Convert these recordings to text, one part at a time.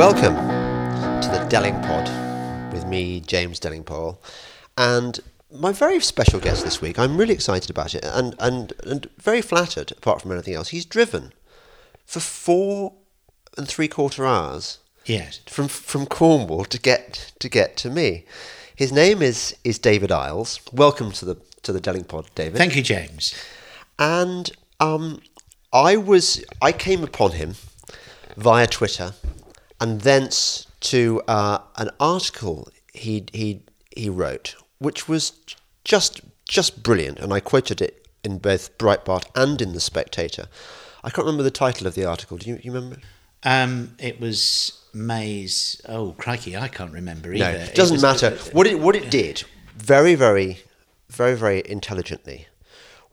Welcome to the Delingpod with me, James Delingpole, and my very special guest this week. I'm really excited about it and, and, and very flattered, apart from anything else. He's driven for four and three quarter hours Yes. from from Cornwall to get to get to me. His name is is David Eyles. Welcome to the to the Delingpod, David. Thank you, James. and um, I was I came upon him via Twitter, and thence to uh, an article he he he wrote, which was just just brilliant, and I quoted it in both Breitbart and in the Spectator. I can't remember the title of the article. Do you, you remember? Um, it was May's. Oh, crikey, I can't remember either. No, it doesn't was- matter. What it what it did, very very very very intelligently,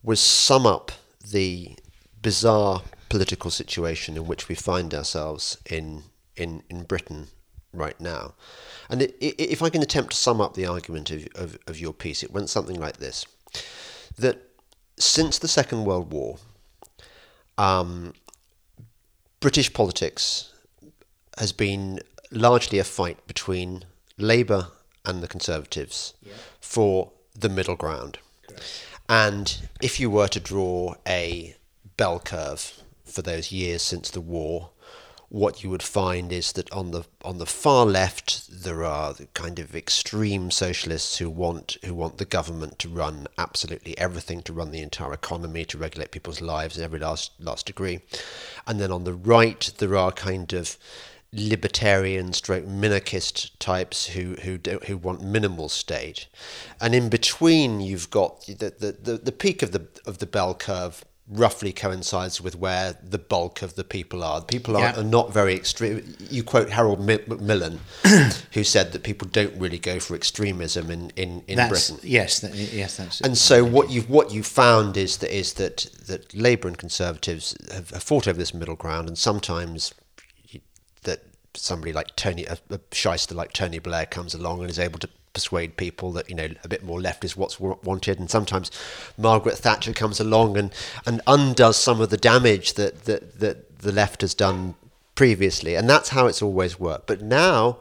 was sum up the bizarre political situation in which we find ourselves in in in Britain right now. And it, i if I can attempt to sum up the argument of, of, of your piece, it went something like this: that since the Second World War, um, British politics has been largely a fight between Labour and the Conservatives for the middle ground. And if you were to draw a bell curve for those years since the war, what you would find is that on the on the far left there are the kind of extreme socialists who want who want the government to run absolutely everything, to run the entire economy, to regulate people's lives in every last last degree. And then on the right there are kind of libertarian stroke minarchist types who who do, who want minimal state, and in between you've got the, the the the peak of the of the bell curve roughly coincides with where the bulk of the people are. People are, Yeah. are not very extreme. You quote Harold Mi- Macmillan, who said that people don't really go for extremism in in, in That's, Britain. yes, that, yes, that's. And so what you what you found is that is that that Labour and Conservatives have, have fought over this middle ground, and sometimes that somebody like Tony, a, a shyster like Tony Blair, comes along and is able to persuade people that you know a bit more left is what's wanted, and sometimes Margaret Thatcher comes along and and undoes some of the damage that that that the left has done previously, and that's how it's always worked. But now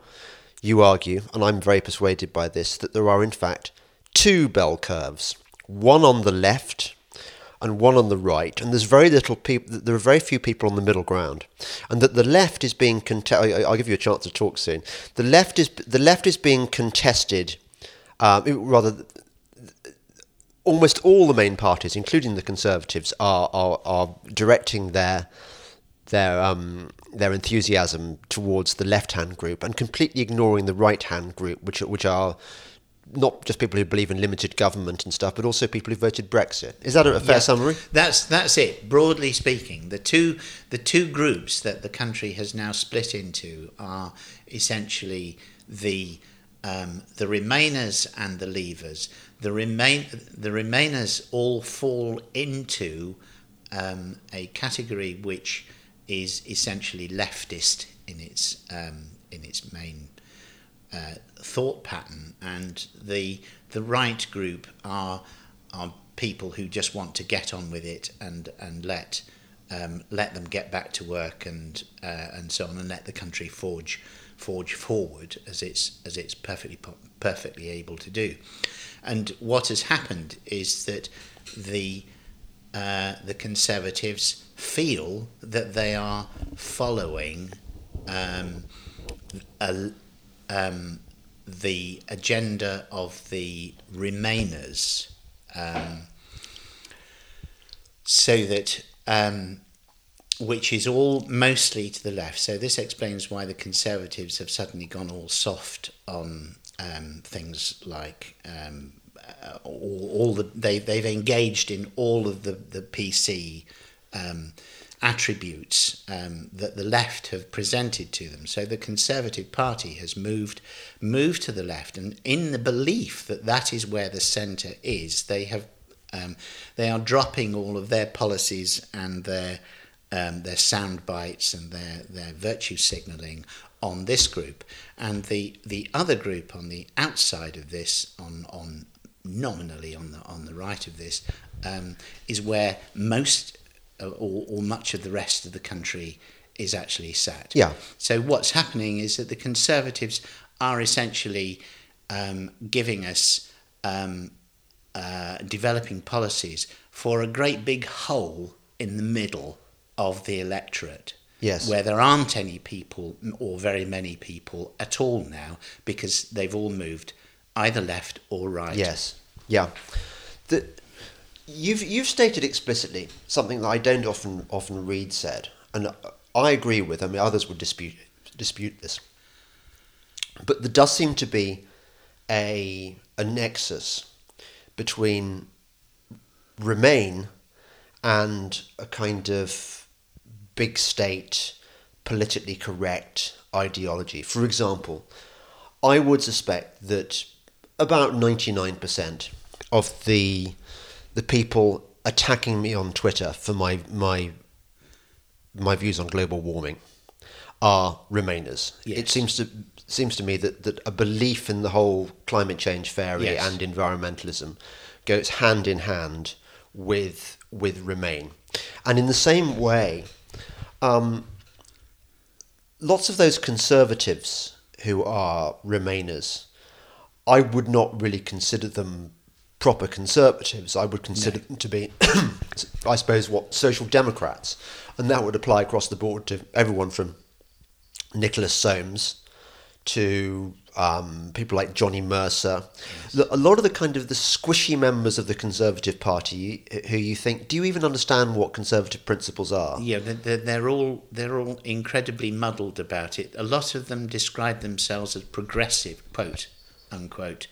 you argue, and I'm very persuaded by this, that there are in fact two bell curves, one on the left and one on the right, and there's very little people. There are very few people on the middle ground, and that the left is being contested. I'll give you a chance to talk soon. The left is the left is being contested, um, rather. Almost all the main parties, including the Conservatives, are are, are directing their their um, their enthusiasm towards the left hand group and completely ignoring the right hand group, which which are not just people who believe in limited government and stuff, but also people who voted Brexit. Is that a fair Yeah. summary? That's that's it. Broadly speaking, the two the two groups that the country has now split into are essentially the um, the Remainers and the Leavers. The remain the Remainers all fall into um, a category which is essentially leftist in its um, in its main uh, thought pattern, and the the right group are are people who just want to get on with it and and let um, let them get back to work and uh, and so on, and let the country forge forge forward as it's as it's perfectly perfectly able to do. And what has happened is that the uh, the Conservatives feel that they are following um, a, um, the agenda of the Remainers, um, so that um, which is all mostly to the left. So this explains why the Conservatives have suddenly gone all soft on um, things like um, uh, all, all the they they've engaged in all of the the PC. Um, attributes um, that the left have presented to them. So the Conservative Party has moved moved to the left, and in the belief that that is where the centre is, they have um, they are dropping all of their policies and their um, their sound bites and their their virtue signalling on this group, and the the other group on the outside of this on on nominally on the on the right of this um, is where most or, or much of the rest of the country is actually sat. Yeah. So what's happening is that the Conservatives are essentially um, giving us um, uh, developing policies for a great big hole in the middle of the electorate. Yes. Where there aren't any people or very many people at all now because they've all moved either left or right. Yes. Yeah. The, you've you've stated explicitly something that I don't often often read said, and I agree with. I mean, others would dispute dispute this, but there does seem to be a a nexus between Remain and a kind of big state, politically correct ideology. For example, I would suspect that about ninety nine percent of the the people attacking me on Twitter for my my my views on global warming are Remainers. Yes. It seems to seems to me that, that a belief in the whole climate change theory Yes. and environmentalism goes hand in hand with with Remain, and in the same way, um, lots of those conservatives who are Remainers, I would not really consider them proper conservatives. I would consider them to be, I suppose, what social democrats, and that would apply across the board to everyone from Nicholas Soames to um, people like Johnny Mercer. Lo- A lot of the kind of the squishy members of the Conservative Party who you think, do you even understand what conservative principles are? Yeah, they're, they're all they're all incredibly muddled about it. A lot of them describe themselves as progressive, quote unquote.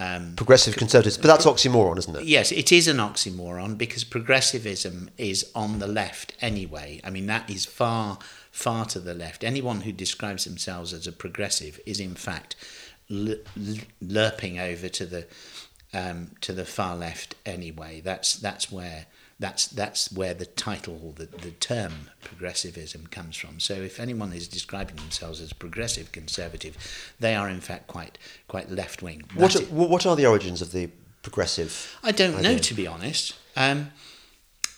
Um, Progressive conservatives, but that's oxymoron, isn't it? yes, it is an oxymoron because progressivism is on the left anyway. I mean, that is far far to the left. Anyone who describes themselves as a progressive is in fact l- l- lurping over to the um, to the far left anyway. That's that's where that's that's where the title, the, the term progressivism comes from. So if anyone is describing themselves as progressive conservative, they are in fact quite quite left wing. What are, what are the origins of the progressive? I don't know to be honest. Um,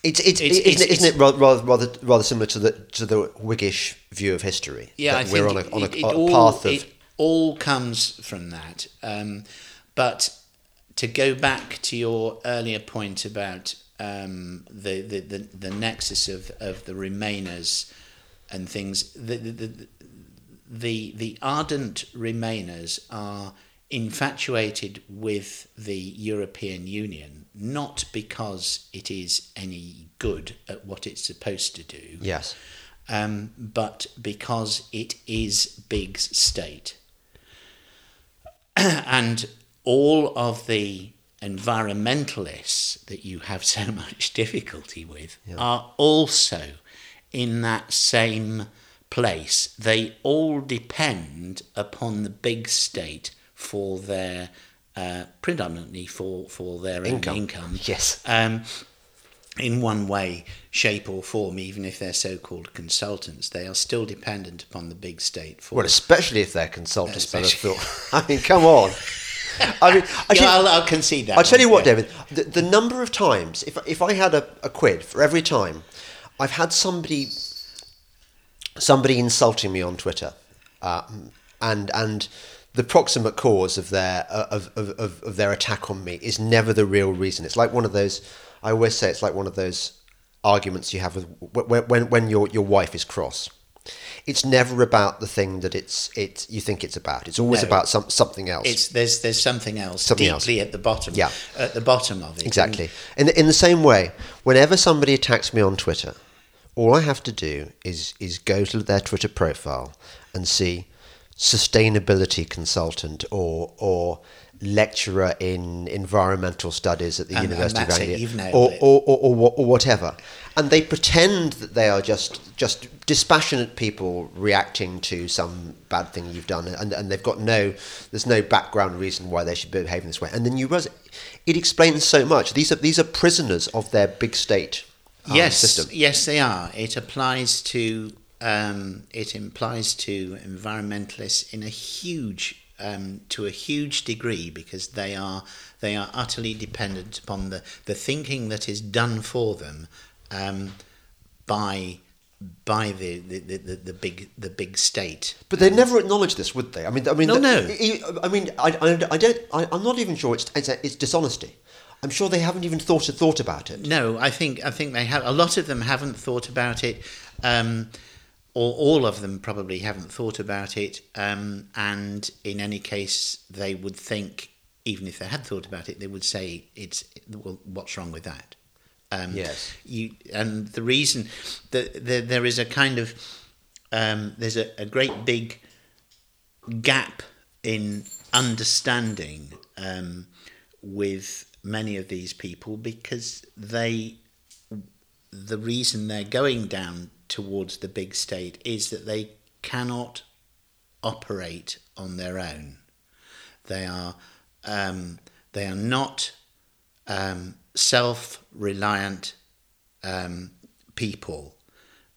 It's, it's, It's- isn't, it's- it, isn't it rather, rather rather similar to the to the Whiggish view of history? yeah, That I we're think on a on a, it, it all, path of it all comes from that. Um, but to go back to your earlier point about um, the, the, the, the nexus of, of the Remainers and things, the, the, the, the, ardent Remainers are infatuated with the European Union, not because it is any good at what it's supposed to do yes, um, but because it is big state. and all of the environmentalists that you have so much difficulty with are also in that same place. They all depend upon the big state for their uh, predominantly for, for their Income. income yes, um, in one way, shape, or form, even if they're so called consultants, they are still dependent upon the big state for. well, especially if they're consultants. Especially- I mean, come on. I mean, I yeah, I'll, I'll concede that. I'll tell you what, yeah. David. The, the number of times, if if I had a, a quid for every time, I've had somebody somebody insulting me on Twitter, um, and and the proximate cause of their of, of, of, of their attack on me is never the real reason. It's like one of those. I always say it's like one of those arguments you have with when when, when your your wife is cross. It's never about the thing that it's it you think it's about. It's always No. about some something else. It's there's there's something else Something else. deeply at the bottom. Yeah. at the bottom of it. Exactly. In the, in the same way, whenever somebody attacks me on Twitter, all I have to do is is go to their Twitter profile and see sustainability consultant or or lecturer in environmental studies at the And- and University that's of Anglia or, or, or, or, or whatever. And they pretend that they are just just dispassionate people reacting to some bad thing you've done, and, and they've got no there's no background reason why they should be behaving this way. And then you realize it explains so much. These are these are prisoners of their big state um, yes, system. yes, they are. It applies to um, it implies to environmentalists in a huge um, to a huge degree because they are they are utterly dependent upon the the thinking that is done for them um, by by the, the, the, the, big the big state. But they never acknowledge this, would they? I mean, I mean, No, the- no. I- I mean, I, I, I don't. I, I'm not even sure it's, it's it's dishonesty. I'm sure they haven't even thought thought about it. No, I think I think they have. A lot of them haven't thought about it, um, or all of them probably haven't thought about it. Um, and in any case, they would think, even if they had thought about it, they would say, "It's well, what's wrong with that?" Um, Yes. You and the reason that there, there is a kind of um, there's a, a great big gap in understanding um, with many of these people because they the reason they're going down towards the big state is that they cannot operate on their own. They are um, they are not um, self-reliant um, people,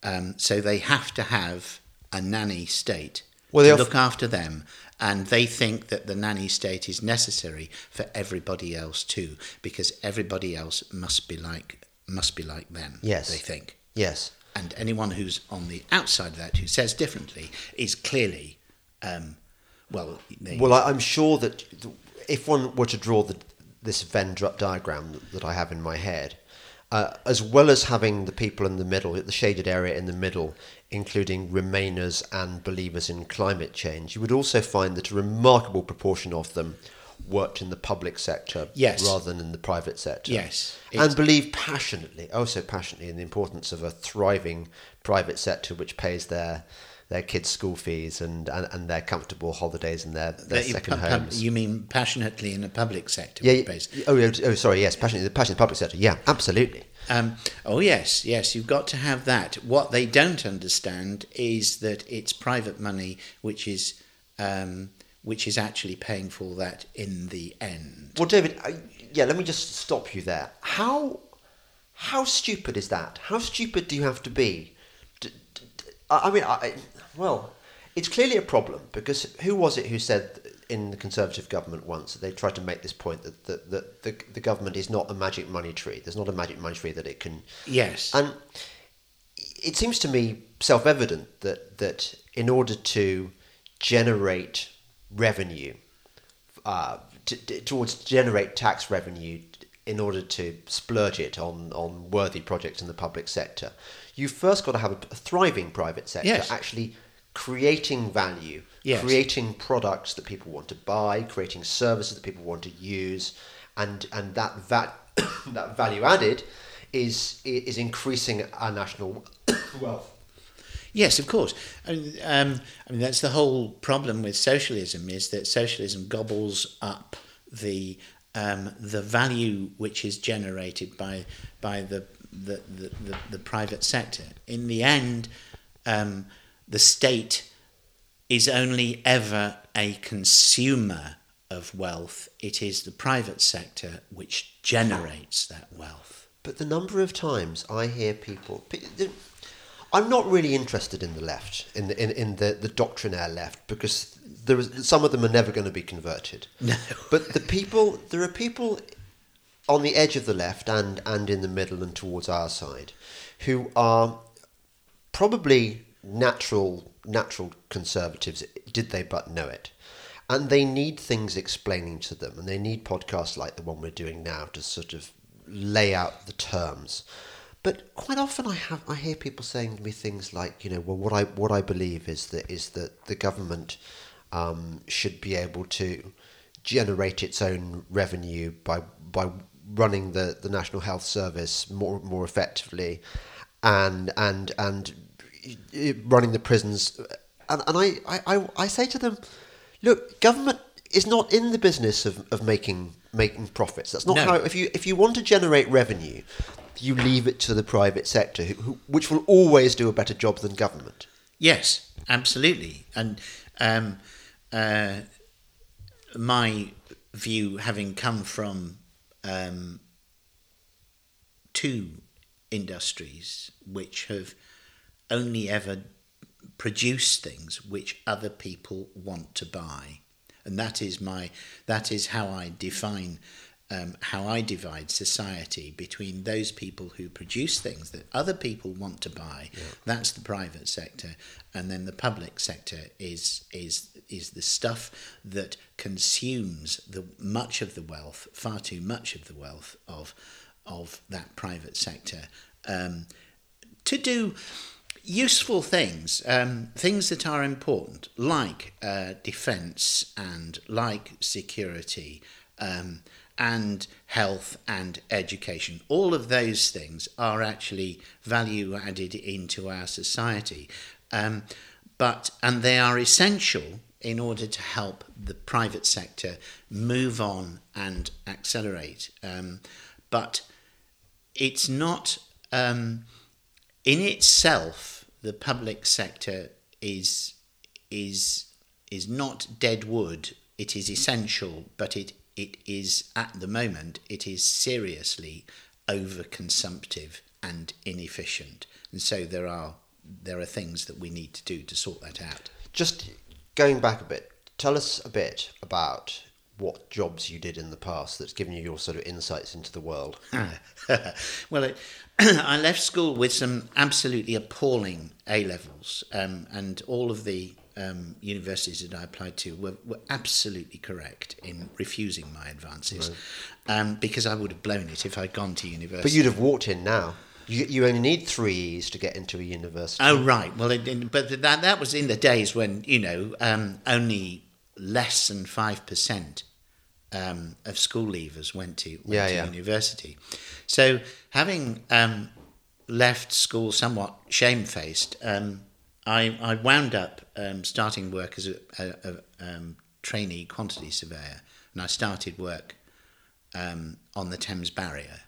um, so they have to have a nanny state Well, to look after them, and they think that the nanny state is necessary for everybody else too, because everybody else must be like must be like them. Yes. they think. Yes. And anyone who's on the outside of that who says differently is clearly, um, well, they, Well, I'm sure that if one were to draw the, this Venn diagram that I have in my head, uh, as well as having the people in the middle, the shaded area in the middle, including Remainers and believers in climate change, you would also find that a remarkable proportion of them worked in the public sector Yes. rather than in the private sector. Yes. And believe passionately, oh so passionately, in the importance of a thriving private sector which pays their their kids' school fees and, and, and their comfortable holidays and their, their that second pub- homes. you mean passionately in the public sector? yeah, yeah, oh, oh, sorry, yes, passionately, the passion in the public sector. Yeah, absolutely. Um, oh yes, yes, you've got to have that. What they don't understand is that it's private money which is um, which is actually paying for that in the end. Well, David, I, yeah, let me just stop you there. How how stupid is that? How stupid do you have to be? D- d- d- I I mean, I, well, it's clearly a problem because who was it who said in the Conservative government once that they tried to make this point that, that, that the, the government is not a magic money tree. There's not a magic money tree that it can Yes, and it seems to me self evident that, that in order to generate revenue, uh, to, to- towards generate tax revenue in order to splurge it on, on worthy projects in the public sector, you've first got to have a, a thriving private sector Yes. actually creating value, Yes. creating products that people want to buy, creating services that people want to use, and and that va- that value added is is increasing our national wealth. Yes, of course. I mean, um, I mean, that's the whole problem with socialism is that socialism gobbles up the um, the value which is generated by by the the, the, the, the private sector. In the end, um, the state is only ever a consumer of wealth. It is the private sector which generates that wealth. But the number of times I hear people, I'm not really interested in the left, in the in, in the, the doctrinaire left, because there is some of them are never going to be converted. No. But the people, there are people on the edge of the left and and in the middle and towards our side, who are probably natural natural conservatives did they but know it and they need things explaining to them and they need podcasts like the one we're doing now to sort of lay out the terms but quite often I have I hear people saying to me things like you know well what I what I believe is that is that the government um, should be able to generate its own revenue by by running the, the National Health Service more more effectively and and and running the prisons and, and I, I, I, I say to them look government is not in the business of, of making making profits that's not No. how if you if you want to generate revenue you leave it to the private sector who, which will always do a better job than government Yes, absolutely. And um, uh, my view, having come from um, two industries which have only ever produced things which other people want to buy, and that is my that is how I define um, how I divide society between those people who produce things that other people want to buy. That's the private sector, and then the public sector is is is the stuff that consumes the much of the wealth, far too much of the wealth of of that private sector, um, to do useful things, um, things that are important, like uh, defence and like security um, and health and education. All of those things are actually value added into our society, um, but and they are essential in order to help the private sector move on and accelerate. Um, but it's not um, in itself the public sector is is is not dead wood. It is essential, but it it is at the moment it is seriously overconsumptive and inefficient, and so there are there are things that we need to do to sort that out. Just going back a bit, tell us a bit about what jobs you did in the past that's given you your sort of insights into the world. well, it, I left school with some absolutely appalling A levels, um, and all of the um, universities that I applied to were, were absolutely correct in refusing my advances right. um, because I would have blown it if I'd gone to university. But you'd have walked in now. You, you only need three E's to get into a university. Oh, right. Well, it, but that, that was in the days when, you know, um, only less than 5% um, of school leavers went to, went yeah, to yeah. university. So having um, left school somewhat shamefaced, um, I, I wound up um, starting work as a, a, a um, trainee quantity surveyor, and I started work um, on the Thames Barrier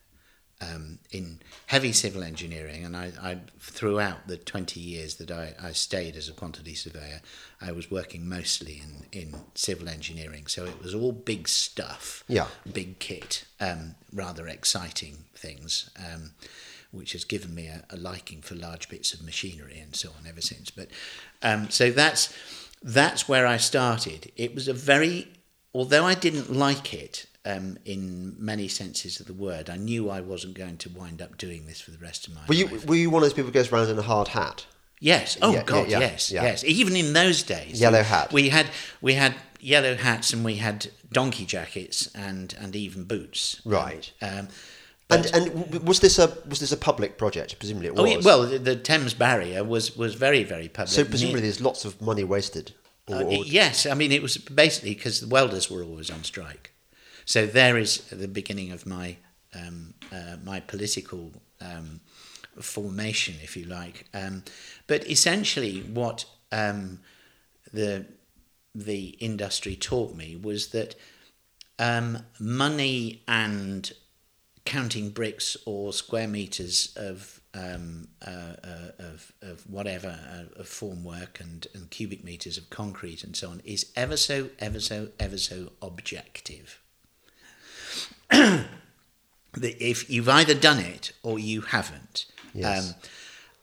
um, in heavy civil engineering. And I, I, throughout the 20 years that I, I stayed as a quantity surveyor, I was working mostly in, in civil engineering. So it was all big stuff, yeah. big kit, um, rather exciting things. Um, which has given me a, a, liking for large bits of machinery and so on ever since. But um, so that's that's where I started. It was a very, although I didn't like it um, in many senses of the word, I knew I wasn't going to wind up doing this for the rest of my were life. You, were you one of those people who goes around in a hard hat? Yes. Oh yeah, God, yeah, yeah, yes, yes. Even in those days, yellow hat. We had we had yellow hats and we had donkey jackets and and even boots. Right. Um, and and was this a was this a public project? Presumably it was. Oh, well, the, the, Thames Barrier was was very very public. So presumably there's lots of money wasted. Or, uh, yes, I mean it was basically because the welders were always on strike. So there is the beginning of my um, uh, my political um, formation, if you like. Um, but essentially, what um, the the industry taught me was that um, money and counting bricks or square meters of um, uh, uh, of, of whatever uh, of formwork and, and cubic meters of concrete and so on is ever so ever so ever so objective. if you've either done it or you haven't, yes. um,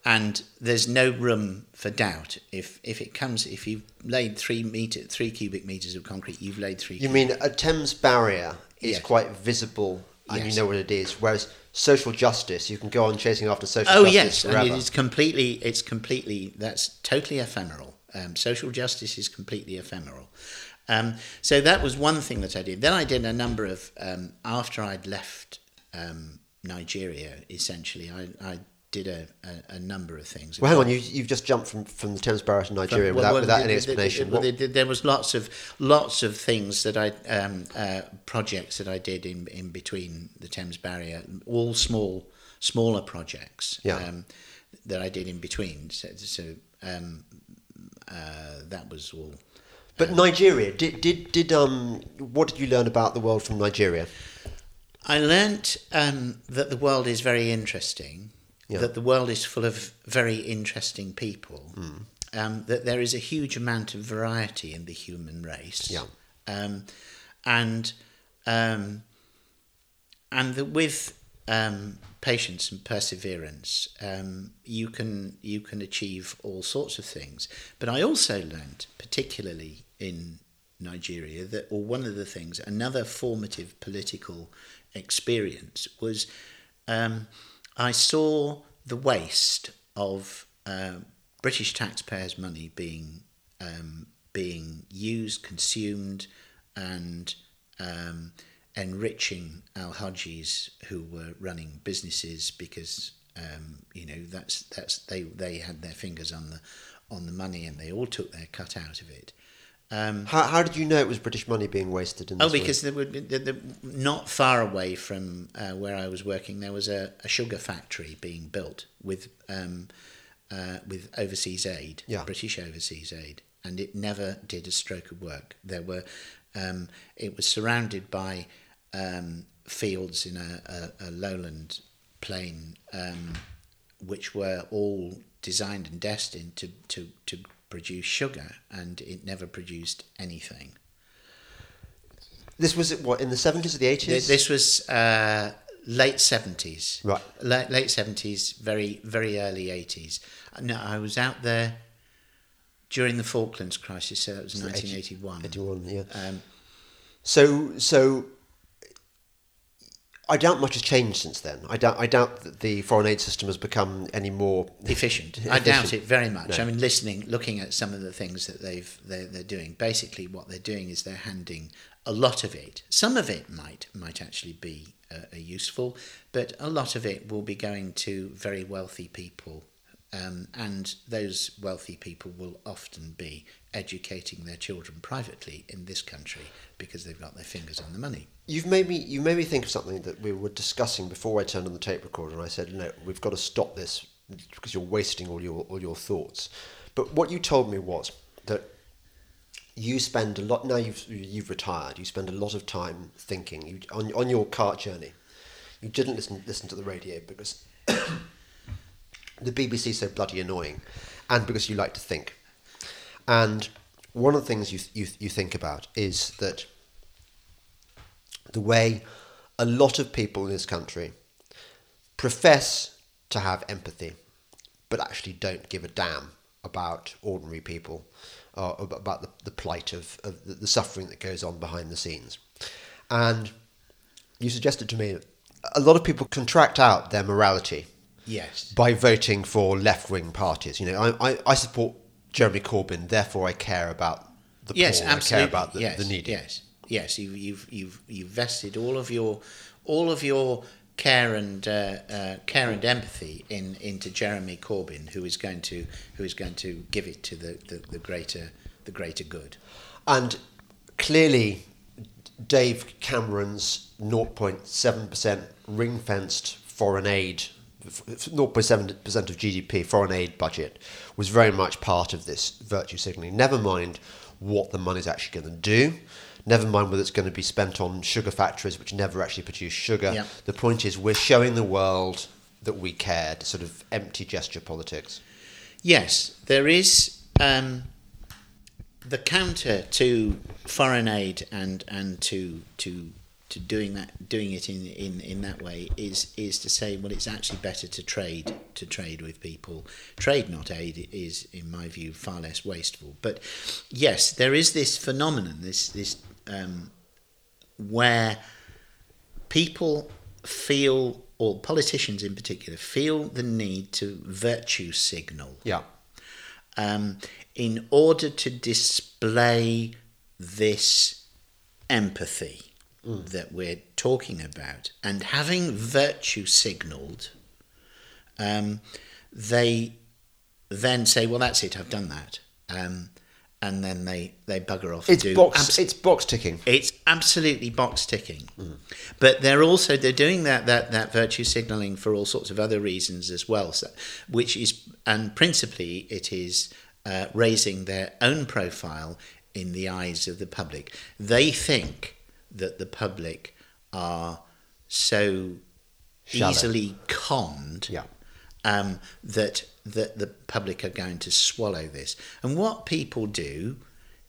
and there's no room for doubt. If if it comes, if you've laid three meter, three cubic meters of concrete, you've laid three. You mean a Thames barrier is yes. quite visible and yes. you know what it is. Whereas social justice, you can go on chasing after social oh, justice. Oh yes, and it's completely, it's completely, that's totally ephemeral. Um, social justice is completely ephemeral. Um, so that was one thing that I did. Then I did a number of um, after I'd left um, Nigeria. Essentially, I, I did a, a, a, number of things. Well, hang on, you, you've just jumped from, from the Thames Barrier to Nigeria from, well, without, well, without the, any explanation. The, the, there was lots of lots of things that I um, uh, projects that I did in in between the Thames Barrier, all small smaller projects yeah. um, that I did in between. So, so um, uh, that was all. But um, Nigeria, did did did um, what did you learn about the world from Nigeria? I learnt um, that the world is very interesting yeah. that the world is full of very interesting people, mm. um, that there is a huge amount of variety in the human race, yeah. um, and um, and that with um, patience and perseverance, um, you can you can achieve all sorts of things. But I also learned, particularly in Nigeria that, or one of the things, another formative political experience was um, I saw the waste of uh, British taxpayers' money being um, being used, consumed, and um, enriching al hajis who were running businesses because um, you know that's that's they they had their fingers on the on the money and they all took their cut out of it. Um, how, how did you know it was British money being wasted in Oh, because there would be, not far away from uh, where I was working, there was a, a sugar factory being built with um, uh, with overseas aid, yeah. British overseas aid, and it never did a stroke of work. There were um, it was surrounded by um, fields in a, a, a lowland plain, um, which were all designed and destined to, to, to produce sugar, and it never produced anything. This was what in the seventies or the eighties. This was uh, late seventies. Right. Late late seventies, very very early eighties. No, I was out there during the Falklands crisis. So that was nineteen eighty one. Eighty one, yeah. Um, so so I doubt much has changed since then. I doubt, I doubt that the foreign aid system has become any more efficient. efficient. I doubt it very much. No. I mean, listening, looking at some of the things that they've they're, they're doing. Basically, what they're doing is they're handing a lot of it. Some of it might might actually be uh, useful, but a lot of it will be going to very wealthy people um, and those wealthy people will often be educating their children privately in this country because they've got their fingers on the money. You've made me you made me think of something that we were discussing before I turned on the tape recorder, and I said, "No, we've got to stop this because you're wasting all your all your thoughts." But what you told me was that you spend a lot now. You've you've retired. You spend a lot of time thinking you, on on your cart journey. You didn't listen listen to the radio because the BBC is so bloody annoying, and because you like to think. And one of the things you, you, you think about is that the way a lot of people in this country profess to have empathy, but actually don't give a damn about ordinary people, uh, about the, the plight of, of the, the suffering that goes on behind the scenes. And you suggested to me a lot of people contract out their morality Yes. By voting for left wing parties. You know, I, I, I, support Jeremy Corbyn, therefore I care about the yes, poor. Absolutely. I care about the, yes, the needy. Yes. Yes. You, you've you've you've vested all of your all of your care and uh, uh, care and empathy in into Jeremy Corbyn, who is going to who is going to give it to the, the, the greater the greater good. And clearly, Dave Cameron's 0.7% ring fenced foreign aid 0.7% of GDP foreign aid budget was very much part of this virtue signalling. Never mind what the money's actually going to do. Never mind whether it's going to be spent on sugar factories which never actually produce sugar. Yeah. The point is, we're showing the world that we cared, sort of empty gesture politics. Yes, there is um, the counter to foreign aid and, and to, to to doing that doing it in, in, in that way is is to say well it's actually better to trade to trade with people trade not aid is in my view far less wasteful but yes there is this phenomenon this this um, where people feel or politicians in particular feel the need to virtue signal yeah um, in order to display this empathy mm. that we're talking about. And having virtue signalled, um, they then say, well, that's it, I've done that. Um, and then they, they bugger off. It's box. Abs- it's box ticking. It's absolutely box ticking. Mm. But they're also they're doing that that that virtue signalling for all sorts of other reasons as well. So, which is and principally it is uh, raising their own profile in the eyes of the public. They think that the public are so Shallow. easily conned yeah. Um, that that the public are going to swallow this. And what people do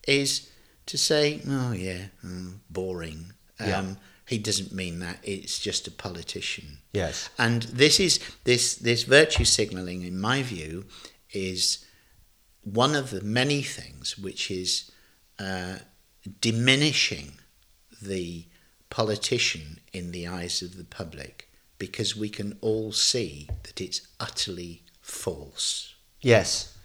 is to say, "Oh yeah, mm, boring." Um, yeah. He doesn't mean that. It's just a politician. Yes. And this is this this virtue signalling, in my view, is one of the many things which is uh, diminishing the politician in the eyes of the public because we can all see that it's utterly false. Yes.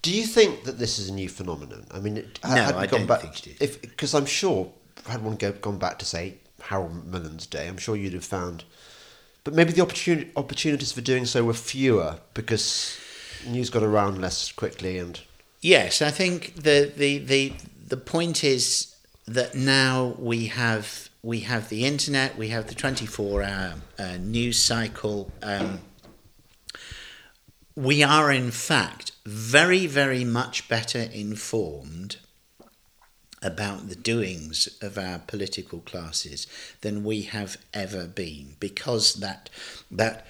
Do you think that this is a new phenomenon? I mean, it, No, had I gone don't back, think it is. Because I'm sure had one go, gone back to say Harold Millen's day, I'm sure you'd have found, but maybe the opportunities for doing so were fewer because news got around less quickly and Yes, I think the the the the point is that now we have we have the internet, we have the twenty four hour uh, news cycle. Um, we are in fact very very much better informed about the doings of our political classes than we have ever been because that that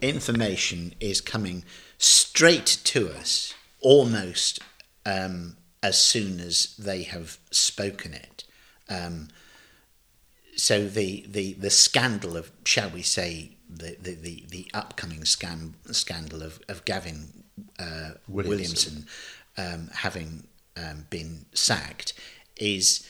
information is coming straight to us almost um, as soon as they have spoken it. Um, so the, the, the scandal of, shall we say, the, the, the, the upcoming scam, scandal of, of Gavin uh, Williamson. Williamson, um, having um, been sacked is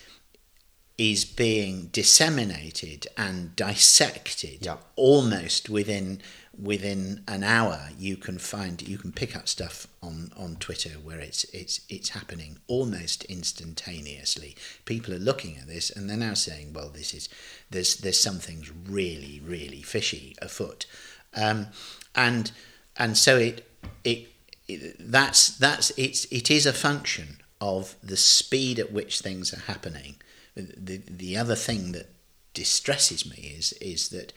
is being disseminated and dissected Yeah. almost within within an hour you can find you can pick up stuff on on Twitter where it's it's it's happening almost instantaneously. People are looking at this and they're now saying well this is there's there's something's really really fishy afoot. Um, and and so it, it it that's that's it's it is a function of the speed at which things are happening. The the other thing that distresses me is is that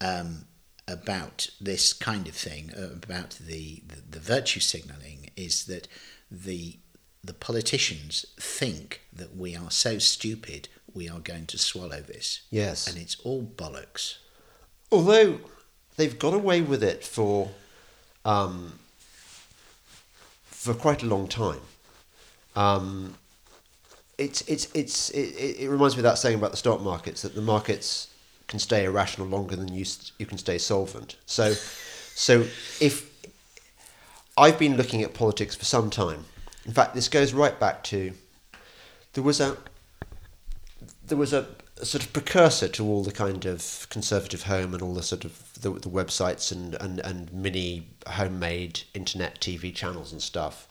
um, about this kind of thing, uh, about the, the, the virtue signalling, is that the the politicians think that we are so stupid we are going to swallow this. Yes. And it's all bollocks. although they've got away with it for um, for quite a long time. Um, it's it's it's it, it it reminds me of that saying about the stock markets that the markets can stay irrational longer than you you can stay solvent. So so if I've been looking at politics for some time. In fact, this goes right back to there was a there was a, a sort of precursor to all the kind of ConservativeHome and all the sort of the, the websites and, and, and mini homemade internet TV channels and stuff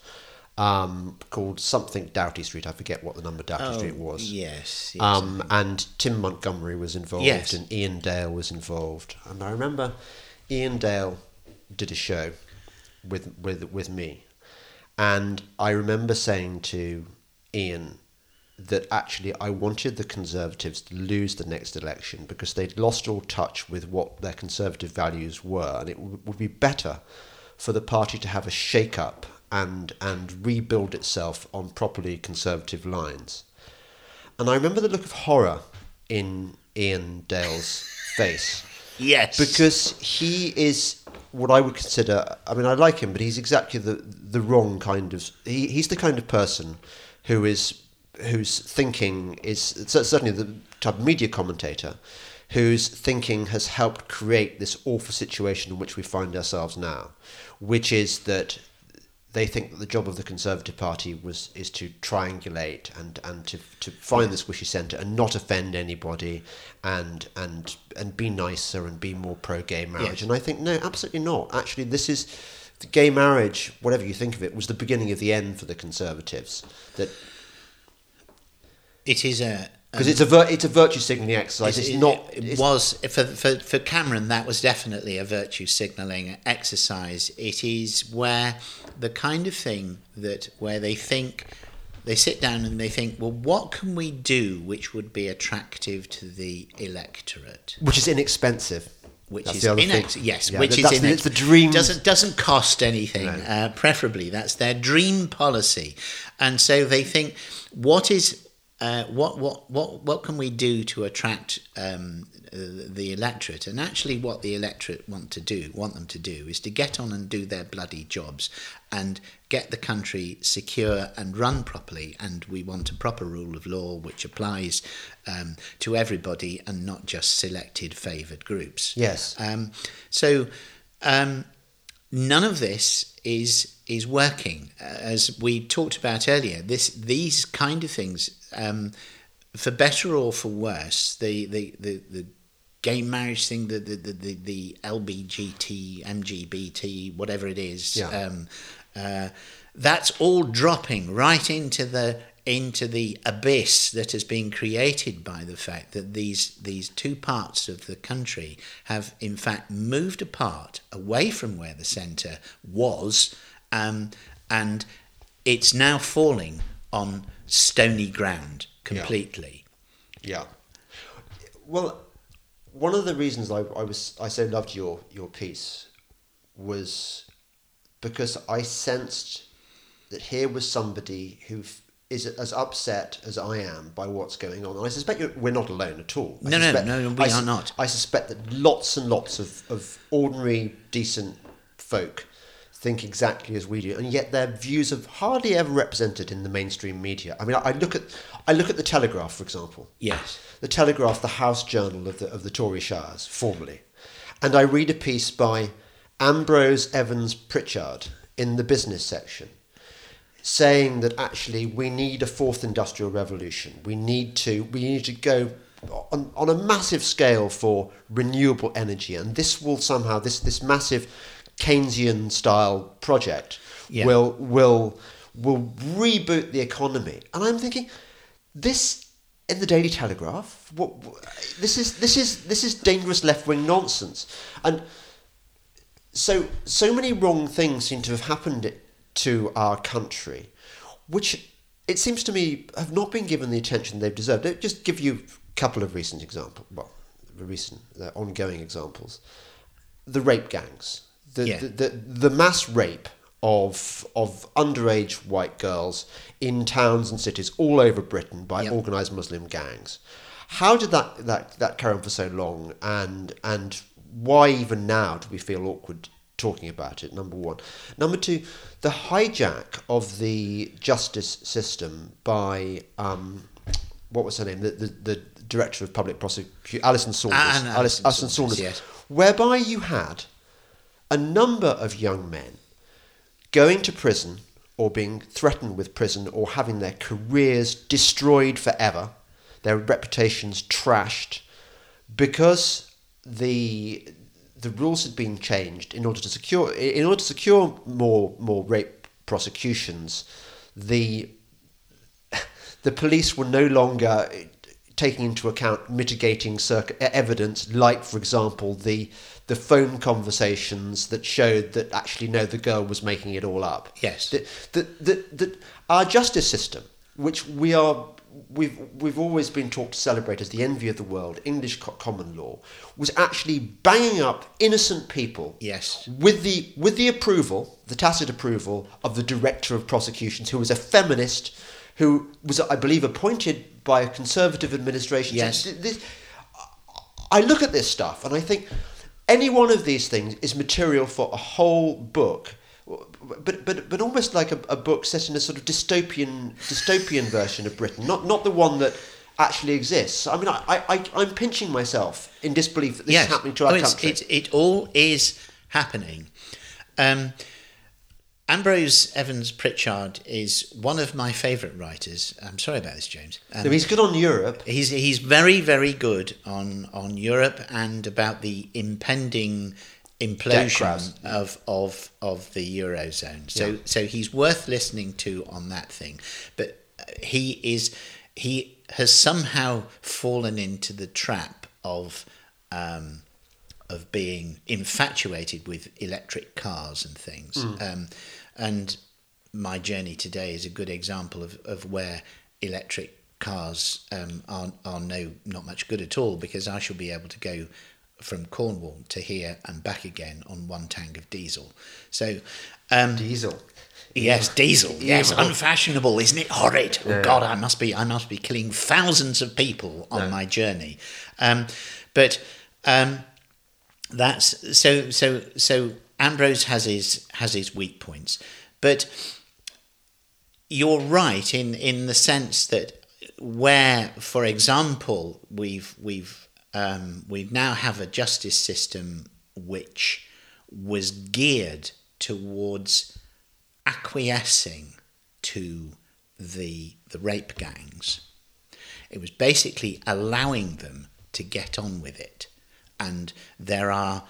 um, called something Doughty Street. I forget what the number Doughty Street was. Oh, Yes. yes. Um, and Tim Montgomerie was involved, Yes. and Iain Dale was involved. And I remember Iain Dale did a show with with with me, and I remember saying to Iain that actually I wanted the Conservatives to lose the next election because they'd lost all touch with what their Conservative values were, and it w- would be better for the party to have a shake-up and and rebuild itself on properly Conservative lines. And I remember the look of horror in Iain Dale's face yes. because he is what I would consider. I mean, I like him, but he's exactly the the wrong kind of. He, he's the kind of person who is whose thinking is certainly the type of media commentator whose thinking has helped create this awful situation in which we find ourselves now, which is that they think that the job of the Conservative Party was is to triangulate and, and to, to find the squishy centre and not offend anybody and and and be nicer and be more pro gay marriage. Yes. And I think no, absolutely not. Actually, this is the gay marriage, whatever you think of it, was the beginning of the end for the Conservatives. That it is a. because it's a vir- it's a virtue signalling exercise. It- It's, not. It it's- was for, for for Cameron. That was definitely a virtue signalling exercise. It is where the kind of thing that where they think they sit down and they think, well, what can we do which would be attractive to the electorate? which is inexpensive. Which That's is the inex- yes, Yeah, which that- is inex- it's the dream. doesn't doesn't cost anything. No. Uh, preferably, that's their dream policy, and so they think, what is uh, what what what what can we do to attract um, the electorate? And actually, what the electorate want to do, want them to do, is to get on and do their bloody jobs and get the country secure and run properly. And we want a proper rule of law which applies um, to everybody and not just selected favoured groups. Yes. Um, so um, none of this is is working. As we talked about earlier, this these kind of things, um, for better or for worse, the the the, the gay marriage thing, the the, the, the, the LBGT, MGBT, whatever it is, Yeah. um, uh, that's all dropping right into the into the abyss that has been created by the fact that these these two parts of the country have in fact moved apart away from where the centre was um, and it's now falling on stony ground completely Yeah. Well, one of the reasons I, I was I so loved your your piece was because I sensed that here was somebody who is as upset as I am by what's going on, and I suspect you're, we're not alone at all. I No, no, no, we I are not. I suspect that lots and lots of, of ordinary, decent folk think exactly as we do, and yet their views are hardly ever represented in the mainstream media. I mean, I, I look at I look at the Telegraph, for example. yes The Telegraph, the House Journal of the of the Tory Shires, formerly, and I read a piece by Ambrose Evans Pritchard in the business section, saying that actually we need a fourth industrial revolution. We need to we need to go on, on a massive scale for renewable energy, and this will somehow this this massive Keynesian style project Yeah. will will will reboot the economy. And I'm thinking, this in the Daily Telegraph, what, this is this is this is dangerous left wing nonsense, and so so many wrong things seem to have happened to our country, which it seems to me have not been given the attention they've deserved. I'll just give you a couple of recent examples. Well, recent uh, ongoing examples. The rape gangs, the, Yeah. the, the the mass rape of of underage white girls in towns and cities all over Britain by Yep. organised Muslim gangs. How did that, that, that carry on for so long, and and why even now do we feel awkward talking about it? Number one. Number two, the hijack of the justice system by um, what was her name? The, the, the director of public prosecution, Alison Saunders. Alison Alison Saunders, Saunders. yes. Whereby you had a number of young men going to prison or being threatened with prison or having their careers destroyed forever, their reputations trashed, because the the rules had been changed in order to secure in order to secure more more rape prosecutions, the the police were no longer taking into account mitigating circ- evidence, like, for example, the the phone conversations that showed that actually no, the girl was making it all up. Yes. That that that, that our justice system, which we are. We've we've always been taught to celebrate as the envy of the world, English co- common law, was actually banging up innocent people Yes. with the with the approval, the tacit approval of the director of prosecutions, who was a feminist, who was, I believe, appointed by a conservative administration. Yes. th- this- I look at this stuff and I think any one of these things is material for a whole book. But, but, but almost like a, a book set in a sort of dystopian dystopian version of Britain, not not the one that actually exists. I mean, I, I, I'm pinching myself in disbelief that this is happening to our Oh, country. It, it all is happening. Um, Ambrose Evans Pritchard is one of my favourite writers. I'm sorry about this, James. Um, So he's good on Europe. He's he's very very good on on Europe and about the impending implosion of of of the eurozone. So Yeah. so he's worth listening to on that thing. But uh, he is he has somehow fallen into the trap of um, of being infatuated with electric cars and things. Um, and my journey today is a good example of, of where electric cars um, are, are no not much good at all because I shall be able to go from Cornwall to here and back again on one tank of diesel. So, um, Diesel. Yes, diesel. Yes, unfashionable, isn't it? Horrid. Oh Yeah. God, I must be. I must be killing thousands of people on my journey. Um, but um, that's so. So so. Ambrose has his has his weak points, but you're right in in the sense that where, for example, we've we've um, we now have a justice system which was geared towards acquiescing to the the rape gangs. It was basically allowing them to get on with it. And there are,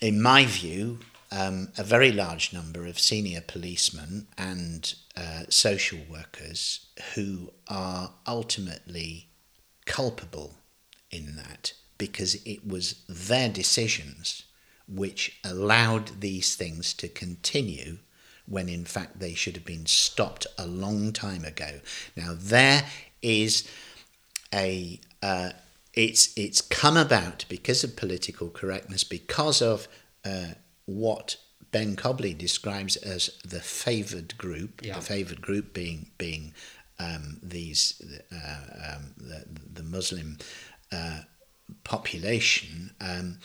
in my view, um, a very large number of senior policemen and uh, social workers who are ultimately culpable in that because it was their decisions which allowed these things to continue when in fact they should have been stopped a long time ago. Now, there is a. Uh, it's it's come about because of political correctness, because of uh, what Ben Cobley describes as the favoured group. Yeah. The favoured group being being um, these uh, um, the the Muslim uh, population, um,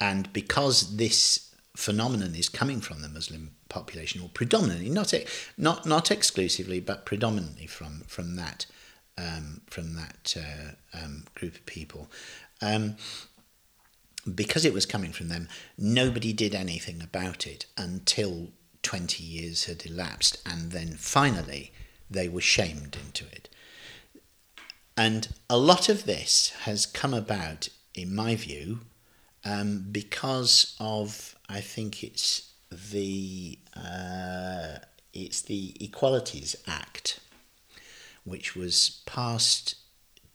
and because this phenomenon is coming from the Muslim population, or predominantly, not not not exclusively, but predominantly from from that um, from that uh, um, group of people. Because it was coming from them, nobody did anything about it until 20 years had elapsed, and then finally they were shamed into it. And a lot of this has come about, in my view, um, because of, I think it's the, uh, it's the Equalities Act which was passed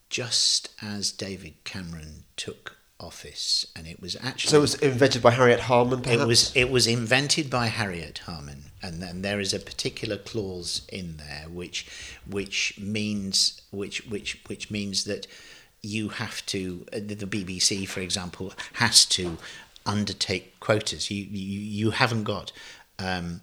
just as David Cameron took office, and it was actually So it was invented by Harriet Harman. Perhaps? it was it was invented by Harriet Harman, and then there is a particular clause in there which which means which which which means that you have to uh, the the BBC, for example, has to undertake quotas. You you you haven't got. Um,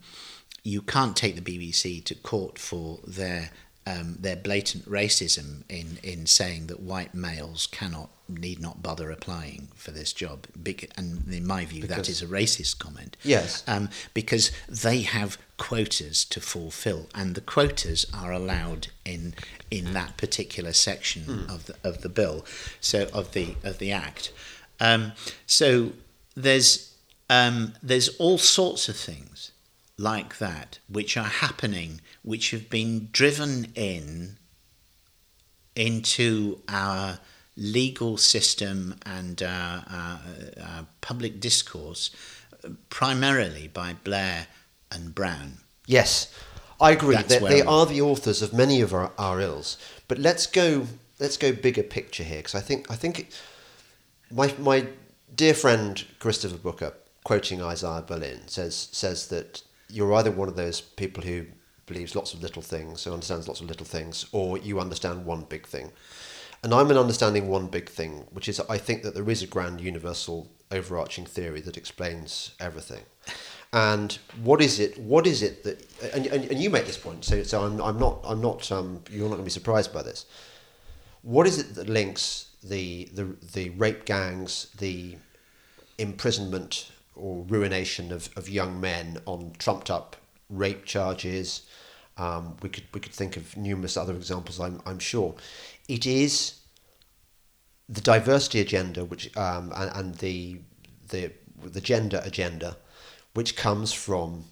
you can't take the BBC to court for their um, their blatant racism in, in saying that white males cannot need not bother applying for this job. And in my view, that Because- is a racist comment. Yes. Um, because they have quotas to fulfil, and the quotas are allowed in in that particular section of the of the bill, so of the of the act. Um, so there's um, there's all sorts of things like that which are happening, which have been driven in into our legal system and our, our, our public discourse uh, primarily by Blair and Brown. Yes, I agree. That's They, they I'm- are the authors of many of our, our ills. But let's go let's go bigger picture here because I think I think it, my my dear friend Christopher Booker, quoting Isaiah Berlin, says says that you're either one of those people who believes lots of little things, who understands lots of little things, or you understand one big thing. And I'm an understanding one big thing, which is I think that there is a grand universal overarching theory that explains everything. And what is it? What is it that? And, and, and you make this point, so so I'm, I'm not I'm not um, you're not going to be surprised by this. What is it that links the the the rape gangs, the imprisonment or ruination of, of young men on trumped up rape charges? Um, we could we could think of numerous other examples. I'm I'm sure. It is the diversity agenda, which um, and, and the the the gender agenda, which comes from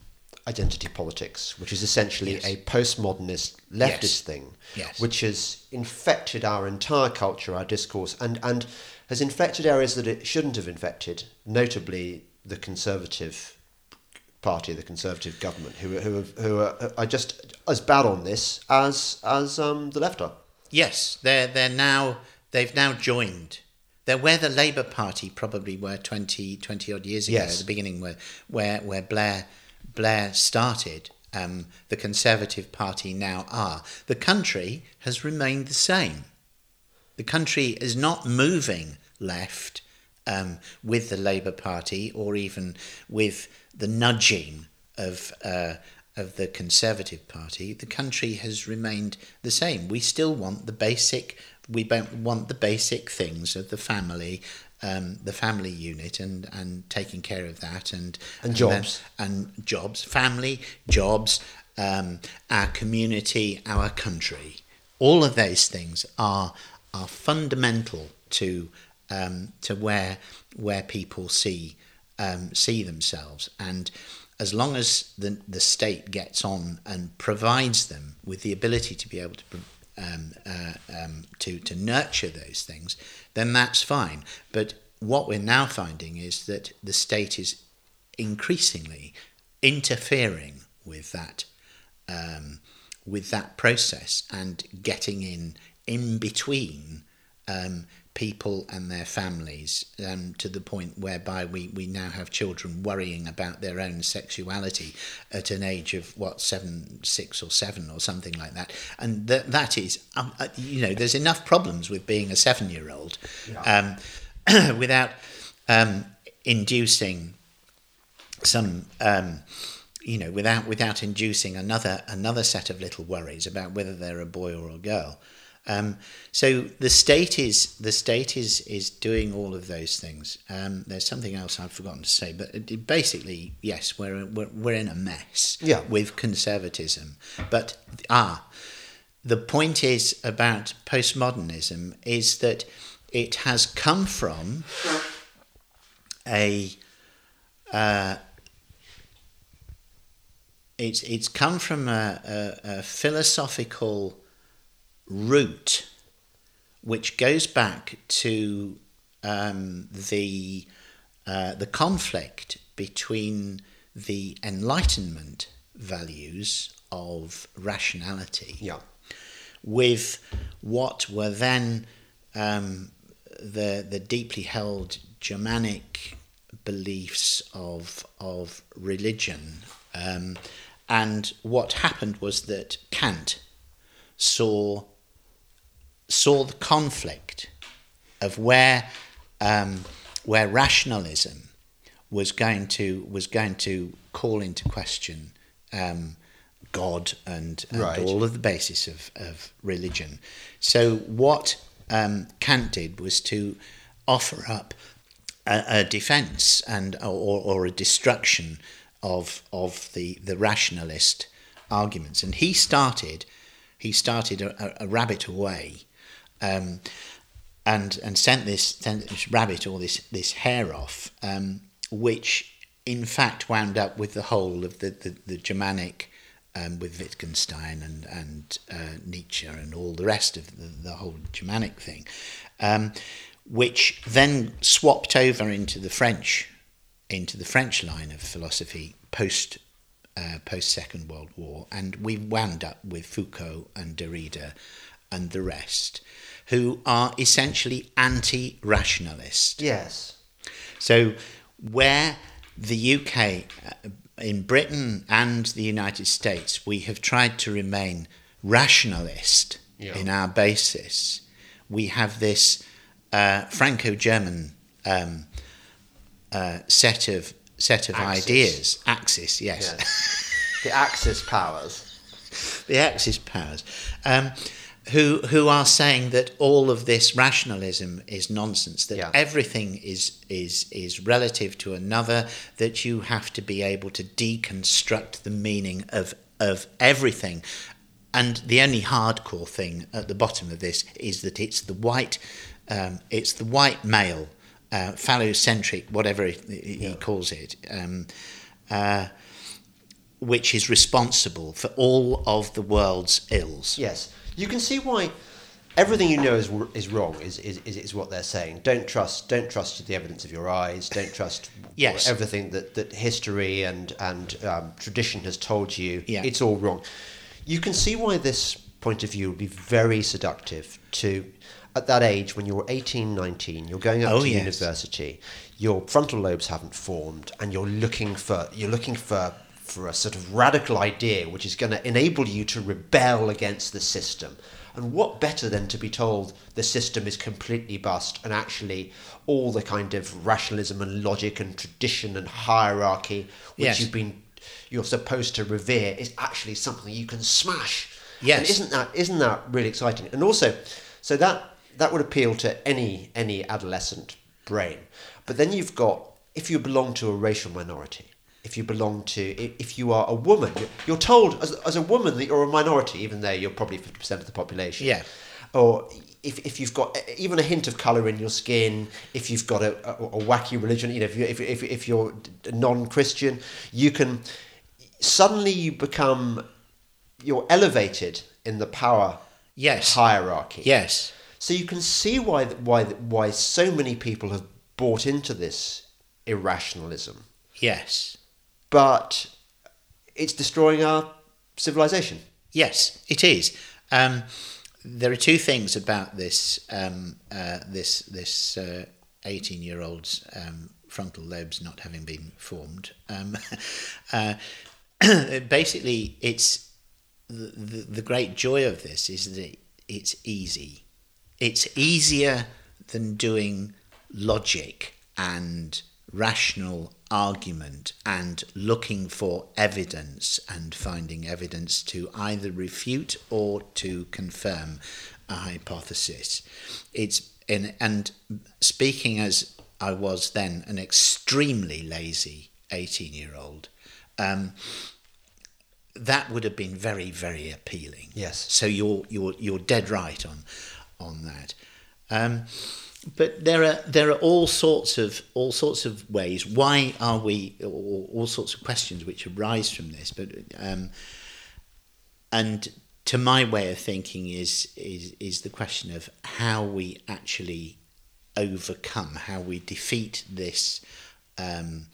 identity politics, which is essentially Yes. a postmodernist leftist Yes. thing, Yes. which has infected our entire culture, our discourse, and and has infected areas that it shouldn't have infected, notably the conservative party, the conservative government, who who who are, are just as bad on this as as um, the left are. Yes, they're they're now they've now joined. They're where the Labour Party probably were 20, 20 odd years ago Yes. at the beginning, where where where Blair Blair started. Um, the Conservative Party now are. The country has remained the same. The country is not moving left um, with the Labour Party or even with the nudging of uh, of the Conservative Party. The country has remained the same. We still want the basic. We don't want the basic things of the family. Um, the family unit and, and taking care of that and And then- jobs. and jobs, family, jobs, um, our community, our country. All of those things are are fundamental to um, to where where people see um, see themselves, and as long as the, the state gets on and provides them with the ability to be able to um, uh, um, to to nurture those things, then that's fine. But what we're now finding is that the state is increasingly interfering with that um, with that process and getting in in between um, people and their families um, to the point whereby we, we now have children worrying about their own sexuality at an age of what seven six or seven or something like that and that that is um, uh, you know there's enough problems with being a seven year old yeah. um, without um, inducing some um, you know without without inducing another another set of little worries about whether they're a boy or a girl um, so the state is the state is is doing all of those things. Um, there's something else I've forgotten to say, but it, basically, yes, we're, we're we're in a mess yeah. with conservatism. But ah, the point is about postmodernism is that it has come from a uh, it's it's come from a, a, a philosophical root, which goes back to um, the uh, the conflict between the Enlightenment values of rationality yeah. with what were then um, the the deeply held Germanic beliefs of of religion. Um, and what happened was that Kant saw saw the conflict of where um, where rationalism was going to was going to call into question um, God and, and right. all of the basis of, of religion. So what um, Kant did was to offer up a, a defense and or, or a destruction of of the the rationalist arguments, and he started he started a, a rabbit away um, and and sent this, sent this rabbit or this this hare off, um, which in fact wound up with the whole of the the, the Germanic. Um, with Wittgenstein and and uh, Nietzsche and all the rest of the, the whole Germanic thing, um, which then swapped over into the French, into the French line of philosophy post uh, post Second World War, and we wound up with Foucault and Derrida and the rest, who are essentially anti rationalist. Yes. So, where the UK, uh, in Britain and the United States, we have tried to remain rationalist yeah. in our basis, we have this uh, Franco German um, uh, set of set of Axis. ideas. Axis, yes. yes. the Axis powers. the Axis powers. Um, who who are saying that all of this rationalism is nonsense that yeah. everything is is is relative to another that you have to be able to deconstruct the meaning of of everything and the only hardcore thing at the bottom of this is that it's the white um, it's the white male uh, phallocentric whatever he, he yeah. calls it um, uh, which is responsible for all of the world's ills yes you can see why everything you know is is wrong. Is, is is what they're saying. Don't trust don't trust the evidence of your eyes. Don't trust yes. everything that, that history and and um, tradition has told you. Yeah. It's all wrong. You can see why this point of view would be very seductive to at that age when you're 18 19 you're going up oh, to yes. university your frontal lobes haven't formed and you're looking for you're looking for for a sort of radical idea which is going to enable you to rebel against the system. And what better than to be told the system is completely bust and actually all the kind of rationalism and logic and tradition and hierarchy which yes. you've been you're supposed to revere is actually something you can smash. Yes. And isn't that isn't that really exciting? And also, so that that would appeal to any any adolescent brain. But then you've got if you belong to a racial minority, if you belong to, if you are a woman, you're told as, as a woman that you're a minority, even though you're probably 50% of the population. Yeah. Or if, if you've got even a hint of color in your skin, if you've got a, a, a wacky religion, you know, if you if, if, if you're non-Christian, you can suddenly you become you're elevated in the power Yes. hierarchy. Yes. So you can see why why why so many people have bought into this irrationalism, Yes. But it's destroying our civilization. Yes, it is. Um, there are two things about this um, uh, this this eighteen year old's um, frontal lobes not having been formed. Um, uh, basically, it's the, the the great joy of this is that it's easy. It's easier than doing logic and rational argument and looking for evidence and finding evidence to either refute or to confirm a hypothesis. It's in, and speaking as I was then an extremely lazy 18 year old, um, that would have been very, very appealing. Yes. So you're you're you're dead right on on that. Um, but there are there are all sorts of all sorts of ways. Why are we all, all sorts of questions which arise from this? But um, and to my way of thinking is is is the question of how we actually overcome, how we defeat this um,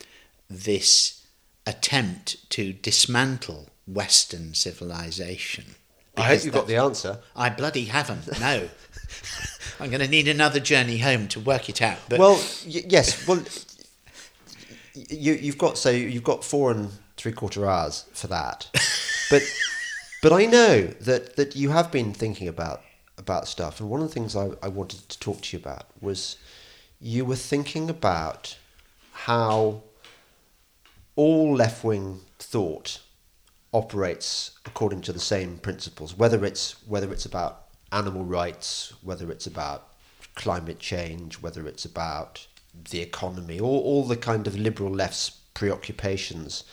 this attempt to dismantle Western civilization. I hope you've got the answer. I bloody haven't. No. I'm going to need another journey home to work it out. But well, y- yes. Well, you you've got so you've got four and three quarter hours for that, but but I know that that you have been thinking about about stuff, and one of the things I, I wanted to talk to you about was you were thinking about how all left wing thought operates according to the same principles, whether it's whether it's about animal rights, whether it's about climate change, whether it's about the economy, all, all the kind of liberal left's preoccupations.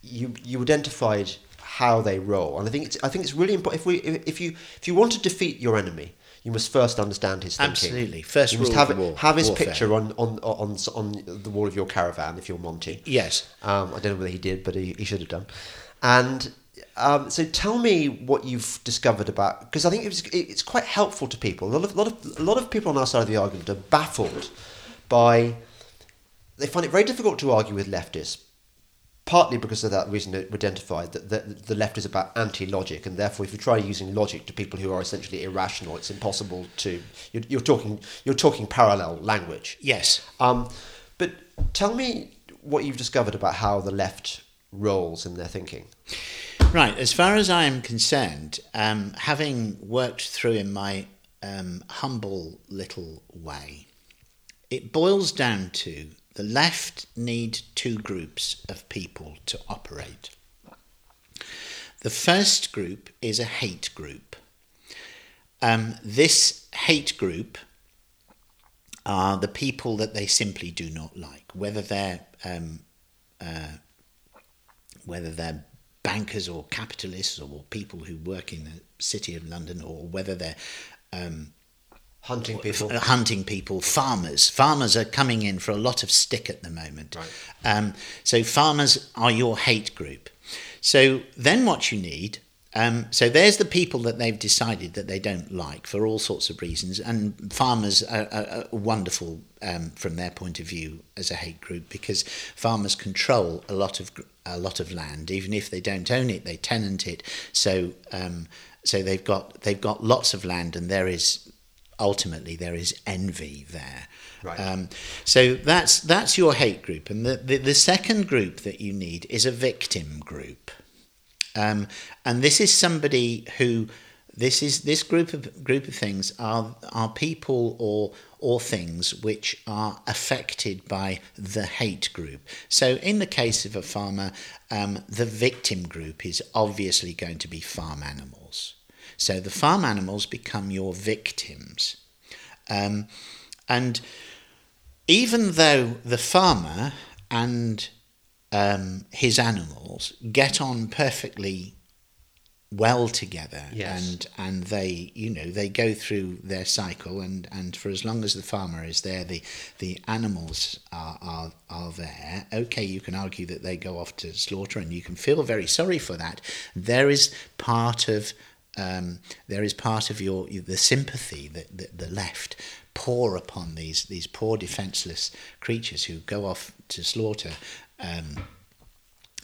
You you identified how they roll, and I think it's I think it's really important. If we if you if you want to defeat your enemy, you must first understand his thinking. Absolutely. First you must have of war- have his warfare. picture on, on on on the wall of your caravan if you're Monty. yes. Um, I don't know whether he did, but he, he should have done. And um, so, tell me what you've discovered about because I think it's it's quite helpful to people. A lot of lot of a lot of people on our side of the argument are baffled by they find it very difficult to argue with leftists. Partly because of that reason that we identified that the, the left is about anti-logic, and therefore, if you try using logic to people who are essentially irrational, it's impossible to. You're, you're talking you're talking parallel language. Yes. Um, but tell me what you've discovered about how the left rolls in their thinking. Right. As far as I am concerned, um, having worked through in my um, humble little way, it boils down to the left need two groups of people to operate. The first group is a hate group. Um, this hate group are the people that they simply do not like, whether they're um, uh, whether they're bankers or capitalists or people who work in the city of London, or whether they're um, Hunting people. hunting people, farmers. Farmers are coming in for a lot of stick at the moment. Right. Um, so farmers are your hate group. So then what you need. Um, so there's the people that they've decided that they don't like for all sorts of reasons, and farmers are, are, are wonderful um, from their point of view as a hate group because farmers control a lot of a lot of land, even if they don't own it, they tenant it. So um, so they've got they've got lots of land, and there is ultimately there is envy there. Right. Um, so that's that's your hate group, and the, the the second group that you need is a victim group, um, and this is somebody who this is this group of group of things are are people or or things which are affected by the hate group. So in the case of a farmer, um, the victim group is obviously going to be farm animals. So the farm animals become your victims. Um, and even though the farmer and um, his animals get on perfectly well together Yes. and and they you know they go through their cycle and and for as long as the farmer is there the the animals are are, are there. Okay you can argue that they go off to slaughter and you can feel very sorry for that. There is part of um, there is part of your the sympathy that, that the left pour upon these these poor defenseless creatures who go off to slaughter um,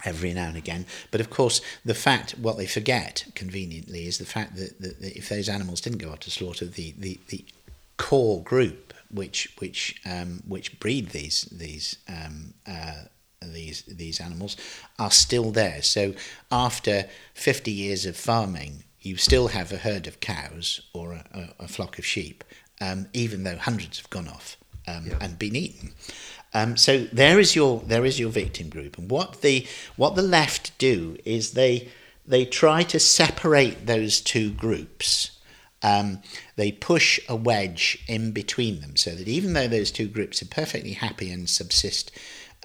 every now and again. But of course, the fact, what they forget conveniently, is the fact that, that, that if those animals didn't go out to slaughter, the, the, the core group which which um, which breed these these um, uh, these these animals are still there. So after fifty years of farming, you still have a herd of cows or a, a, flock of sheep, um, even though hundreds have gone off um, Yeah. and been eaten. Um, so there is your there is your victim group, and what the what the left do is they they try to separate those two groups. Um, they push a wedge in between them, so that even though those two groups are perfectly happy and subsist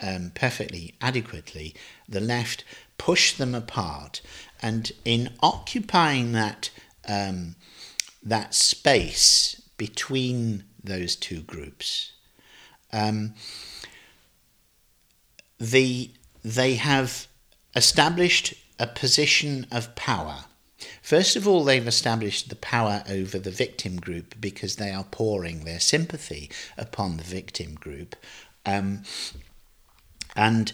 um, perfectly adequately, the left push them apart, and in occupying that um, that space between those two groups, um, the they have established a position of power. First of all, they've established the power over the victim group because they are pouring their sympathy upon the victim group, um, and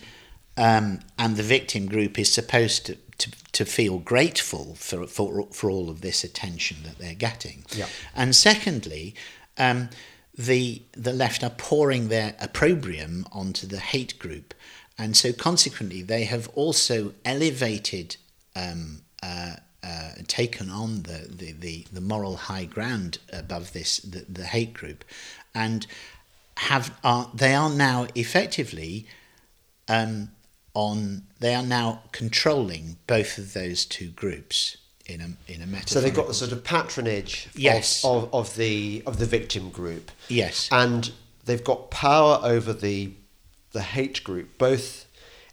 um, and the victim group is supposed to, to, to feel grateful for, for for all of this attention that they're getting. Yeah. And secondly, um, the the left are pouring their opprobrium onto the hate group, and so consequently they have also elevated, um, uh, uh, taken on the, the, the, the moral high ground above this the, the hate group, and have are they are now effectively um, on they are now controlling both of those two groups in a in a metaphor. So they've got the sort of patronage of- of, of, the of the victim group. yes and they've got power over the the hate group, both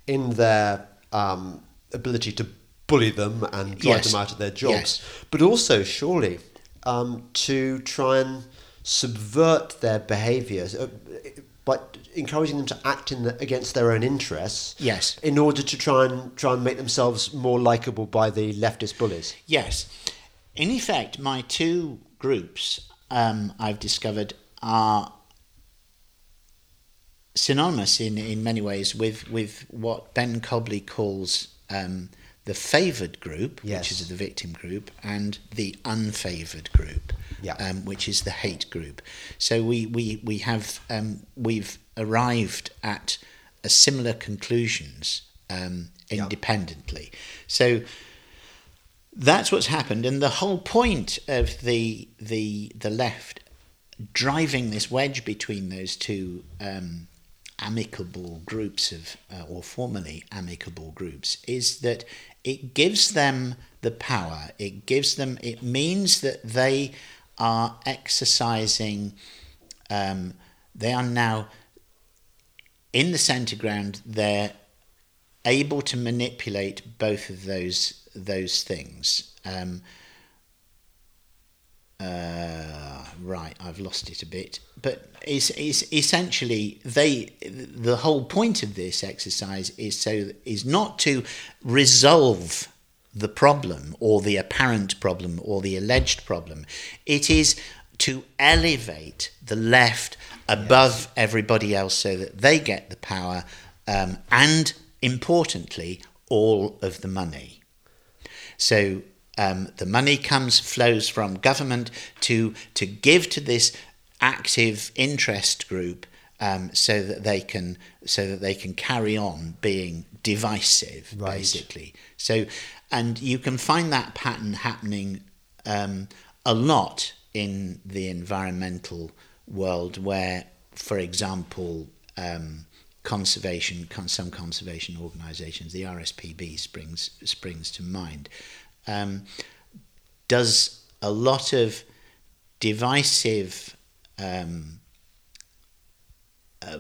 in their um, ability to bully them and drive Yes. them out of their jobs, Yes. but also surely um, to try and subvert their behaviours uh, by encouraging them to act in the, against their own interests. Yes. In order to try and try and make themselves more likable by the leftist bullies. Yes. In effect, my two groups um, I've discovered are synonymous in, in many ways with, with what Ben Cobley calls um, the favoured group, Yes. which is the victim group, and the unfavoured group, Yeah. um, which is the hate group. So we, we, we have um, we've arrived at a similar conclusions um, independently. So that's what's happened, and the whole point of the the the left driving this wedge between those two um, amicable groups of uh, or formerly amicable groups is that it gives them the power. It gives them. It means that they are exercising. Um, they are now in the centre ground. They're able to manipulate both of those those things. Um, uh, right, I've lost it a bit, but it's, it's essentially they. The whole point of this exercise is so is not to resolve the problem or the apparent problem or the alleged problem. It is to elevate the left above everybody else so that they get the power um, and importantly all of the money. So um, the money comes flows from government to to give to this active interest group um, so that they can so that they can carry on being divisive Right. basically. So and you can find that pattern happening um, a lot in the environmental world where, for example, um, conservation, some conservation organisations, the RSPB springs springs to mind, um, does a lot of divisive. Um, uh,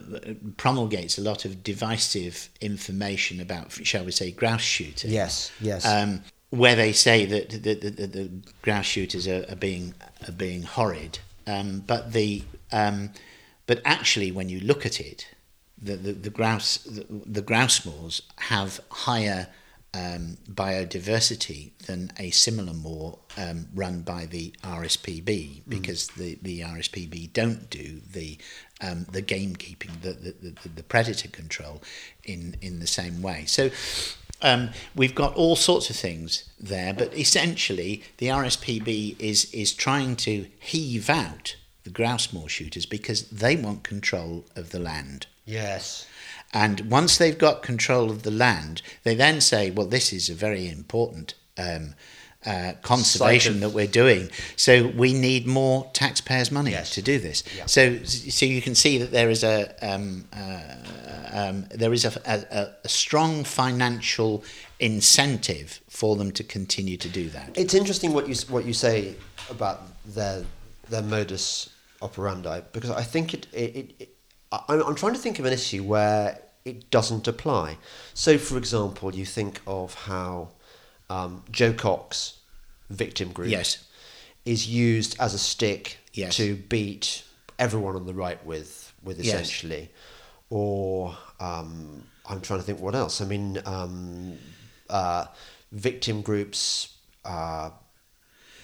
promulgates a lot of divisive information about, shall we say, grouse shooting. Yes, yes. Um, where they say that the, the, the, the grouse shooters are, are being are being horrid, um, but the um, but actually, when you look at it, the the, the grouse the, the grouse moors have higher um, biodiversity than a similar moor um, run by the RSPB because the, the RSPB don't do the um, the gamekeeping, the, the, the, the predator control in, in the same way. So um, we've got all sorts of things there, but essentially the RSPB is, is trying to heave out the grouse moor shooters because they want control of the land. Yes. And once they've got control of the land, they then say, well, this is a very important um, uh, conservation of- that we're doing. So we need more taxpayers' money Yes. to do this. Yeah. So, so you can see that there is a um, uh, um, there is a, a, a strong financial incentive for them to continue to do that. It's interesting what you what you say about their their modus operandi because I think it it, it, it I'm, I'm trying to think of an issue where it doesn't apply. So, for example, you think of how um, Jo Cox victim group Yes. is used as a stick Yes. to beat everyone on the right with with Yes. essentially, or um, I'm trying to think what else. I mean, um, uh, victim groups, uh,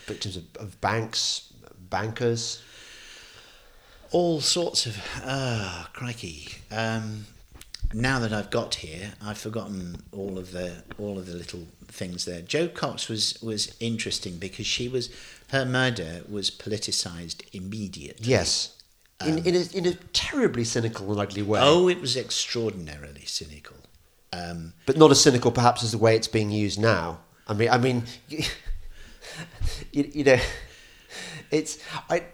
victims of, of banks, bankers. all sorts of ah crikey um, now that I've got here I've forgotten all of the all of the little things there Jo Cox was was interesting because she was her murder was politicized immediately Yes, in in, a, in a terribly cynical and ugly way. oh it was extraordinarily cynical um, but not as cynical perhaps as the way it's being used now. I mean, I mean, you, you know, it's I.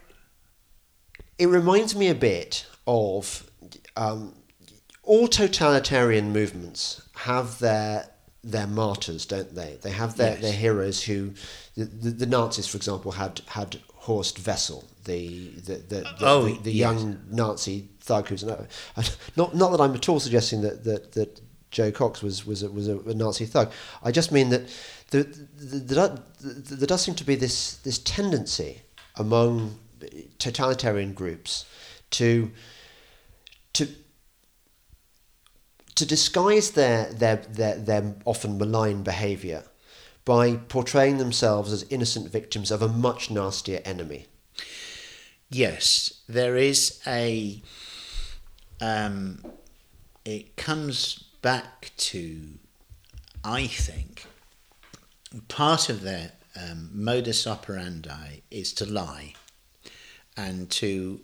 It reminds me a bit of um, all totalitarian movements have their their martyrs, don't they? They have their, Yes. their heroes who the, the, the Nazis, for example, had had Horst Wessel, the the the, Oh, the, the yes. young Nazi thug who's no, not not that I'm at all suggesting that that, that Jo Cox was was a, was a, Nazi thug. I just mean that the, the, the, the, there does seem to be this this tendency among totalitarian groups to to to disguise their their their, their often malign behaviour by portraying themselves as innocent victims of a much nastier enemy. Yes, there is a. Um, it comes back to, I think, part of their um, modus operandi is to lie, and to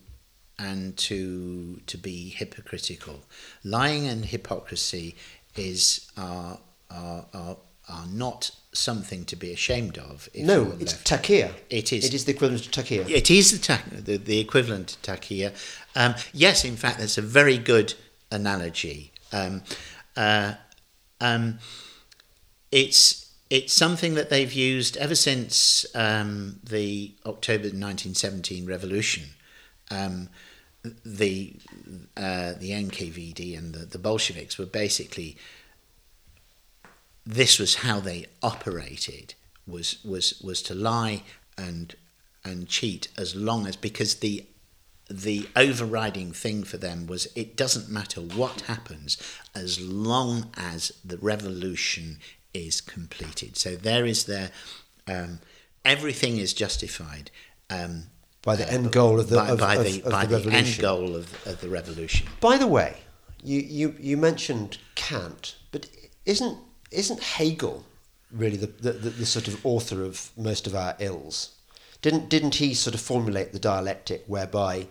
and to to be hypocritical. Lying and hypocrisy is are are are, are not something to be ashamed of. No, it's left- taqiyya. It is. It is the equivalent of taqiyya. It is the, ta- the, the equivalent to taqiyya. Um, yes, in fact, that's a very good analogy. Um, uh, um, it's it's something that they've used ever since um, the October 1917 revolution. Um, the uh, the NKVD and the, the Bolsheviks were basically this was how they operated was was was to lie and and cheat as long as because the the overriding thing for them was it doesn't matter what happens as long as the revolution is completed. So there is their um, everything is justified um, By the end goal of the- by, of- by of- the of by the the, end revolution. goal of, of the revolution. By the way, you, you, you mentioned Kant, but isn't isn't Hegel really the, the, the, sort of author of most of our ills? Didn't didn't he sort of formulate the dialectic whereby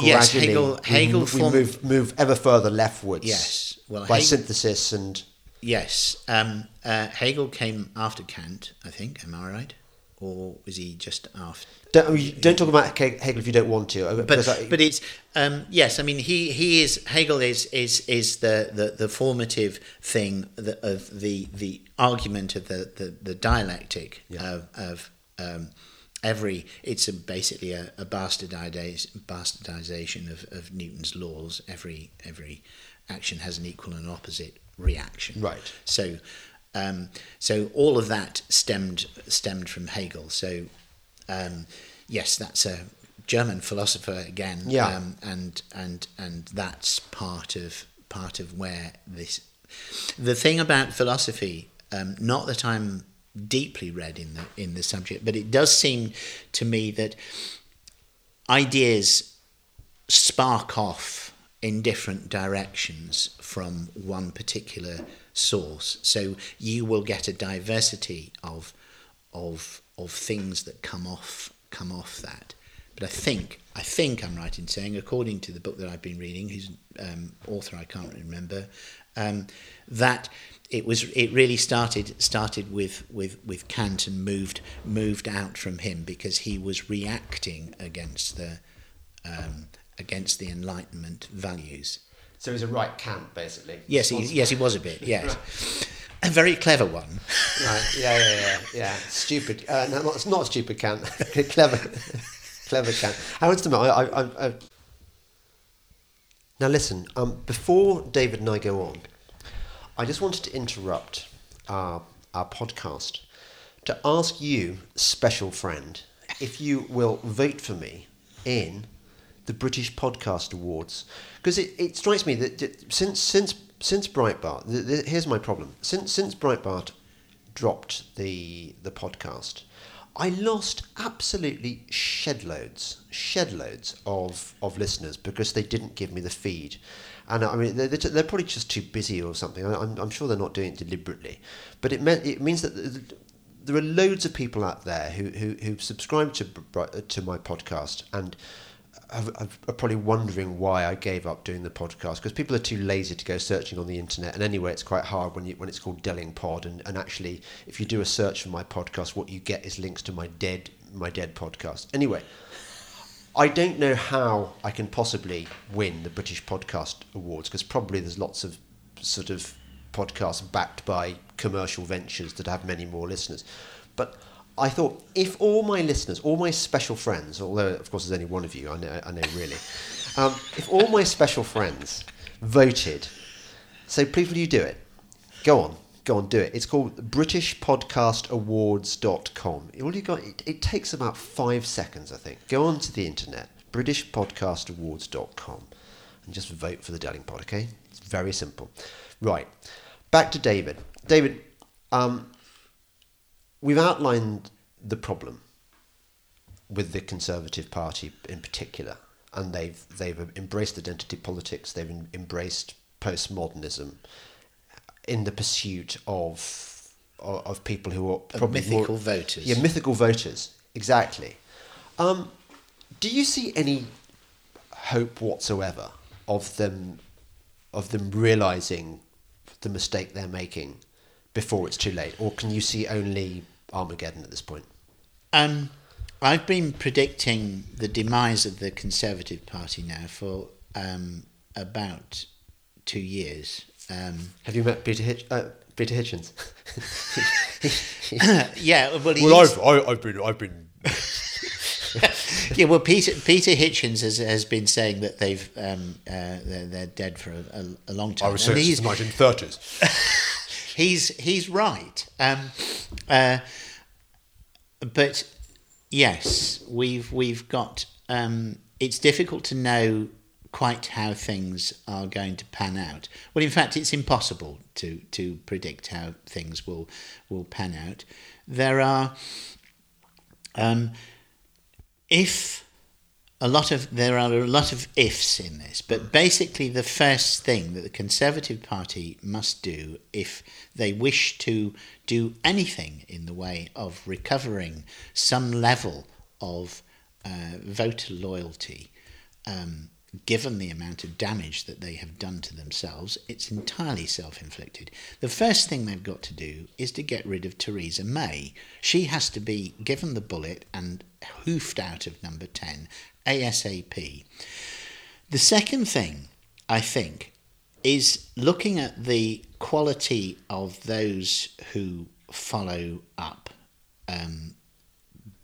Yes, gradually Hegel- we, Hegel we form- move move ever further leftwards? Yes, well, by Hegel- synthesis and Yes, um, uh, Hegel came after Kant, I think. Am I right? Or was he just after? don't, don't talk about Hegel if you don't want to. but but it's um, yes. I mean, he, he is Hegel is is is the, the, the formative thing of the the argument of the the, the dialectic Yeah. of of um, every. It's a, basically a, a bastardization bastardization of, of Newton's laws. Every every action has an equal and opposite reaction. Right. So. Um, so all of that stemmed stemmed from Hegel. So um, yes, that's a German philosopher again. Yeah. Um, and and and that's part of part of where this. The thing about philosophy, um, not that I'm deeply read in the in the subject, but it does seem to me that ideas spark off in different directions from one particular source. So you will get a diversity of of of things that come off come off that. But I think I think I'm right in saying, according to the book that I've been reading, whose um, author I can't remember, um, that it was it really started started with, with, with Kant and moved moved out from him because he was reacting against the um, against the Enlightenment values. So he's a right Kant, basically. Yes, he, yes, he was a bit. Yes, a very clever one. Right. Yeah, yeah, yeah, yeah. Stupid. Uh, no, not, it's not stupid Kant. clever, clever Kant. I want to know. I, I, I, now listen. Um, before David and I go on, I just wanted to interrupt our our podcast to ask you, special friend, if you will vote for me in the British Podcast Awards because it, it strikes me that, since since since Breitbart, the, the, here's my problem. Since since Breitbart dropped the the podcast, I lost absolutely shed loads, shed loads of of listeners because they didn't give me the feed. And I mean, they're, they're probably just too busy or something. I'm, I'm sure they're not doing it deliberately, but it meant it means that there are loads of people out there who who who subscribe to to my podcast and are probably wondering why I gave up doing the podcast because people are too lazy to go searching on the internet. And anyway, it's quite hard when you when it's called Delingpod. And, and actually, if you do a search for my podcast, what you get is links to my dead my dead podcast. Anyway, I don't know how I can possibly win the British Podcast Awards because probably there's lots of sort of podcasts backed by commercial ventures that have many more listeners. But I thought if all my listeners, all my special friends, although of course there's only one of you, I know, I know really, um, if all my special friends voted, so please will you do it? Go on, go on, do it. It's called BritishPodcastAwards.com. All you got, it, it takes about five seconds, I think. Go onto the internet, BritishPodcastAwards.com, and just vote for the Delingpod. Okay, it's very simple. Right, back to David. David, um, we've outlined the problem with the Conservative Party in particular, and they've they've embraced identity politics. They've embraced postmodernism in the pursuit of of, of people who are probably mythical more, voters. Yeah, mythical voters. Exactly. Um, do you see any hope whatsoever of them of them realizing the mistake they're making before it's too late, or can you see only Armageddon at this point? Um, I've been predicting the demise of the Conservative Party now for um, about two years. Um, Have you met Peter Hitch? Uh, Peter Hitchens. yeah, well, well I've, I, have been, I've been. yeah, well, Peter Peter Hitchens has, has been saying that they've um, uh, they're, they're dead for a, a, a long time. I was saying since the nineteen thirties he's he's right. Um, uh, but yes, we've we've got. Um, it's difficult to know quite how things are going to pan out. Well, in fact, it's impossible to to predict how things will will pan out. There are, um, if a lot of there are a lot of ifs in this, but basically the first thing that the Conservative Party must do if they wish to do anything in the way of recovering some level of uh, voter loyalty, um, given the amount of damage that they have done to themselves, it's entirely self inflicted. The first thing they've got to do is to get rid of Theresa May. She has to be given the bullet and hoofed out of number 10 ASAP. The second thing, I think, is looking at the quality of those who follow up um,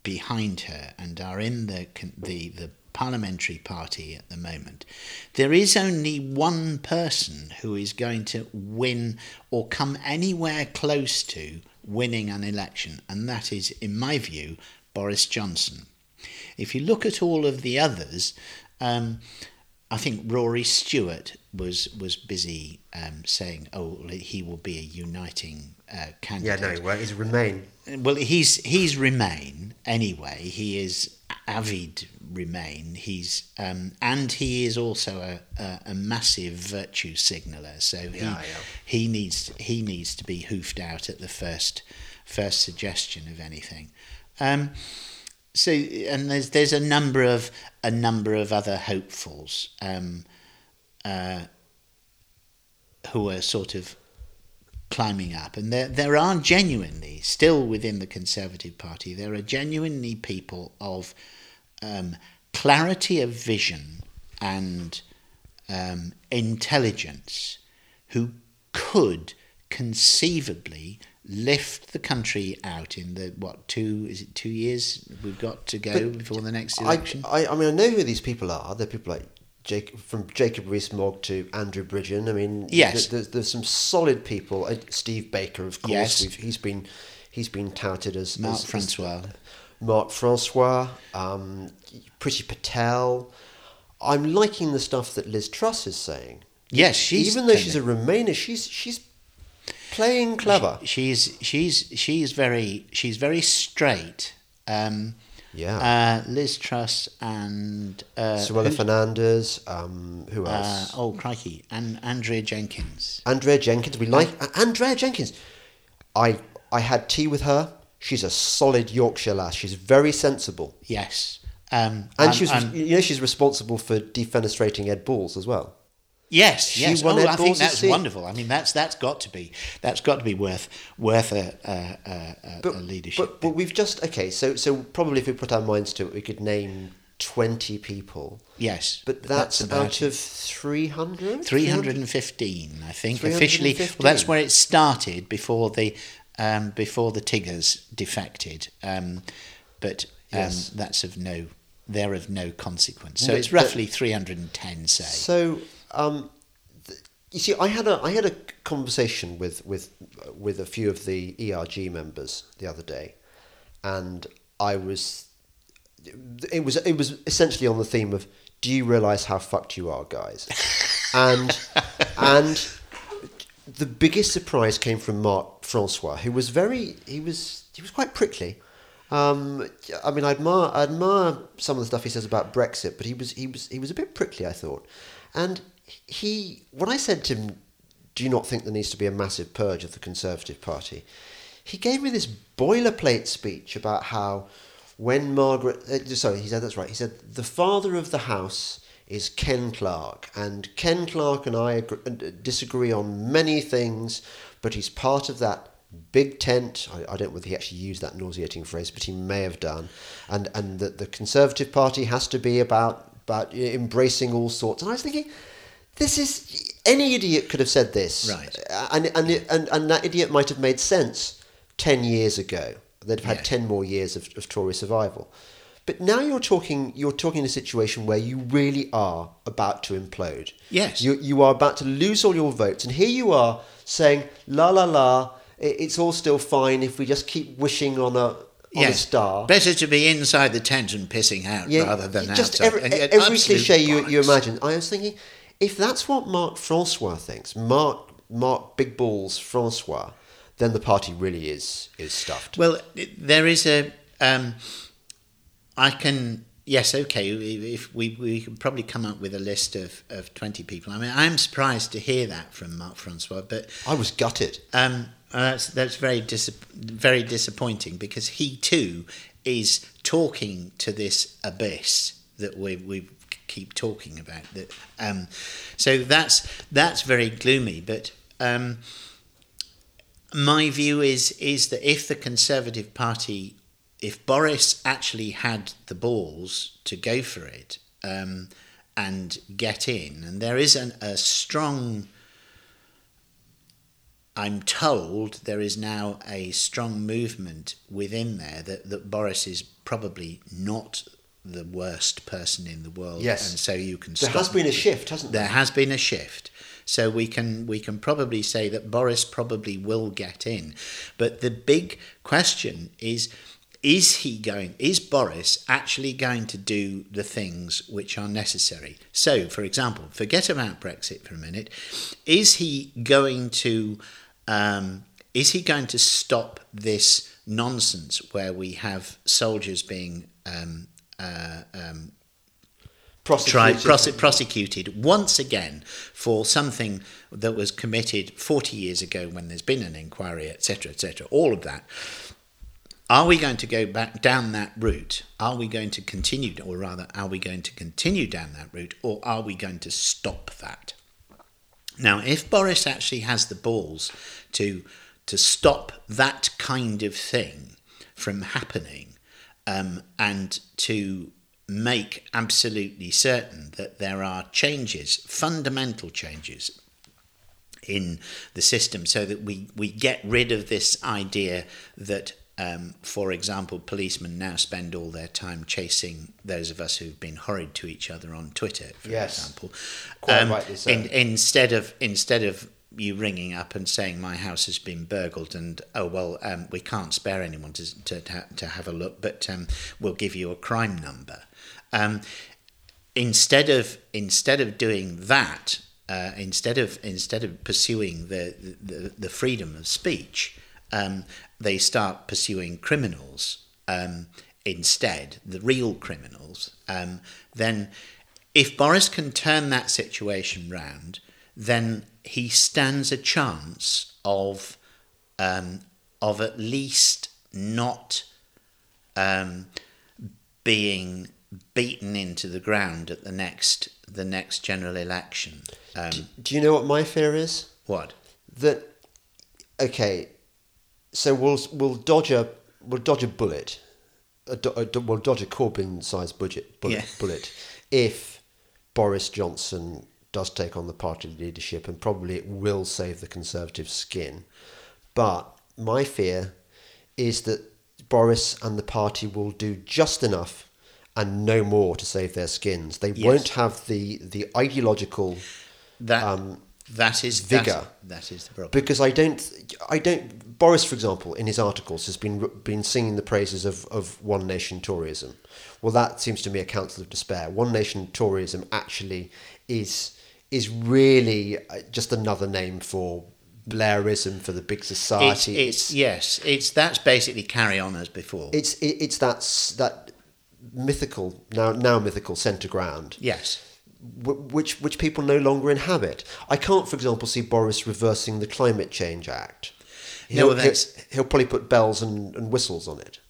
behind her and are in the, the, the parliamentary party at the moment, there is only one person who is going to win or come anywhere close to winning an election, and that is, in my view, Boris Johnson. If you look at all of the others, um, I think Rory Stewart was was busy um, saying, "Oh, he will be a uniting uh, candidate." Yeah, no, well, he's Remain. Well, he's he's Remain anyway. He is avid Remain. He's um, and he is also a, a, a massive virtue signaller. So he Yeah, yeah. he needs he needs to be hoofed out at the first first suggestion of anything. Um, so and there's there's a number of a number of other hopefuls um, uh, who are sort of climbing up, and there there are genuinely still within the Conservative Party there are genuinely people of um, clarity of vision and um, intelligence who could conceivably lift the country out in the what two is it two years we've got to go But before the next I, election I, I mean, I know who these people are. They're people like Jacob, from Jacob Rees-Mogg to Andrew Bridgen. I mean, Yes. th- there's, there's some solid people. Uh, Steve Baker, of course. Yes. We've, he's been he's been touted as Mark as- as- Francois. Mark Francois, um, Priti Patel. I'm liking the stuff that Liz Truss is saying. yes she's Even though she's a Remainer, she's she's playing clever. she's she's she's very she's very straight um Yeah. uh, Liz Truss and uh, Suella Fernandes. Um, who uh, else? oh crikey and Andrea Jenkyns Andrea Jenkyns. We like A- Andrea Jenkyns. I I had tea with her. She's a solid Yorkshire lass. She's very sensible, yes um and um, she's um, you know she's responsible for defenestrating Ed Balls as well. Yes, She yes. won oh, I think that's wonderful. I mean, that's that's got to be that's got to be worth worth a a, a, But, a leadership. but, but we've just okay. So so probably if we put our minds to it, we could name twenty people. yes, But that's, about out of three hundred. 315, I think. Officially, well, that's where it started before the um, before the Tiggers defected. Um, but um, Yes. that's of no they're of no consequence. So it's but- roughly 310, say. So, um, th- you see, I had a I had a conversation with with with a few of the ERG members the other day, and I was it was it was essentially on the theme of do you realize how fucked you are, guys? and and the biggest surprise came from Mark Francois, who was very he was he was quite prickly. Um, I mean, I admire I admire some of the stuff he says about Brexit, but he was he was he was a bit prickly, I thought. And he, when I said to him, "Do you not think there needs to be a massive purge of the Conservative Party?" He gave me this boilerplate speech about how when Margaret, uh, sorry, he said that's right. He said the father of the house is Ken Clarke, and Ken Clarke and I agree, uh, disagree on many things, but he's part of that big tent. I, I don't know whether he actually used that nauseating phrase, but he may have done. And and that the Conservative Party has to be about about embracing all sorts. And I was thinking, this is any idiot could have said this, Right. Uh, And and and and that idiot might have made sense ten years ago. They'd have had Yeah. ten more years of, of Tory survival. But now you're talking you're talking in a situation where you really are about to implode. Yes. You you are about to lose all your votes, and here you are saying la la la. It's all still fine if we just keep wishing on a on a Yes. star. Better to be inside the tent and pissing out rather than just outside. every, every cliche you, you imagine. I was thinking, if that's what Mark Francois thinks, Mark Mark Big Balls Francois, then the party really is is stuffed. Well, there is a. Um, I can. Yes, okay. If we we could probably come up with a list of, of twenty people. I mean, I'm surprised to hear that from Mark Francois, but I was gutted. um, uh, that's that's very dis- very disappointing because he too is talking to this abyss that we we keep talking about. That um, so that's that's very gloomy. But um, my view is is that if the Conservative Party, if Boris actually had the balls to go for it um, and get in, and there is an, a strong I'm told there is now a strong movement within there that, that Boris is probably not the worst person in the world. Yes. and so you can. There has been a shift, hasn't there? There has been a shift. So we can we can probably say that Boris probably will get in, but the big question is. Is he going? Is Boris actually going to do the things which are necessary? So, for example, forget about Brexit for a minute. Is he going to? Um, is he going to stop this nonsense where we have soldiers being um, uh, um, tried, prose- prosecuted once again for something that was committed 40 years ago when there's been an inquiry, etc., etc., all of that. Are we going to go back down that route? Are we going to continue, or rather, are we going to continue down that route, or are we going to stop that? Now, if Boris actually has the balls to to stop that kind of thing from happening, um, and to make absolutely certain that there are changes, fundamental changes in the system, so that we, we get rid of this idea that, um, for example, policemen now spend all their time chasing those of us who've been horrid to each other on Twitter, for Yes. example. Quite Um, rightly so. in- instead of instead of you ringing up and saying my house has been burgled and oh well um, we can't spare anyone to to, to, have a look but um, we'll give you a crime number. Um, instead of instead of doing that uh, instead of instead of pursuing the the, the freedom of speech um, they start pursuing criminals um, instead the real criminals. Um, then if Boris can turn that situation round then he stands a chance of um, of at least not um, being beaten into the ground at the next the next general election. Um, Do you know what my fear is? what? That okay, so we'll we'll dodge a we'll dodge a bullet, a, do- a, do- we'll dodge a Corbyn-sized budget bullet, Yeah. bullet if Boris Johnson does take on the party leadership, and probably it will save the Conservative skin. But my fear is that Boris and the party will do just enough and no more to save their skins. They Yes. won't have the the ideological That um, that is vigour. That, that is the problem. because I don't, I don't. Boris, for example, in his articles, has been been singing the praises of, of one nation Toryism. Well, that seems to me a counsel of despair. One nation Toryism actually is is really uh, just another name for Blairism for the big It's, society. it's yes, it's that's basically carry on as before. it's it, it's that that mythical now now mythical centre ground yes, which which people no longer inhabit. I can't, for example, see Boris reversing the Climate Change Act. No, He'll, that's- he'll, he'll probably put bells and, and whistles on it.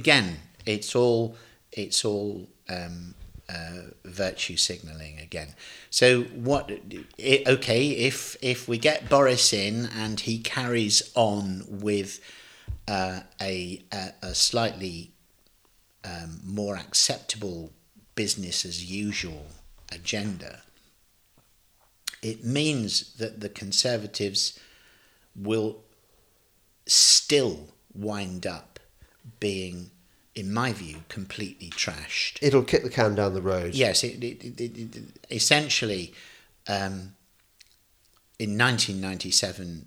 again, it's all it's all um, uh, virtue signalling again. So what? i okay, if if we get Boris in and he carries on with uh, a, a a slightly um, more acceptable business as usual agenda, it means that the Conservatives will still wind up being, in my view, completely trashed. It'll kick the can down the road. Yes, it, it, it, essentially, um, in 1997,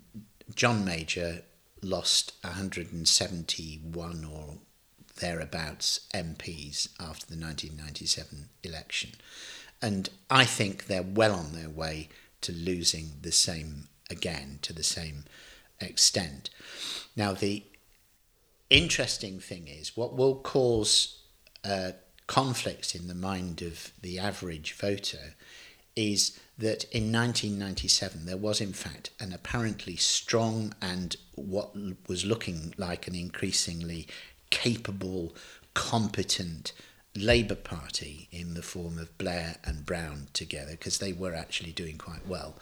John Major lost 171 or thereabouts MPs after the 1997 election. And I think they're well on their way to losing the same again to the same extent. Now, the interesting thing is what will cause uh, conflicts in the mind of the average voter is that in 1997 there was in fact an apparently strong and what was looking like an increasingly capable, competent Labour Party in the form of Blair and Brown together because they were actually doing quite well.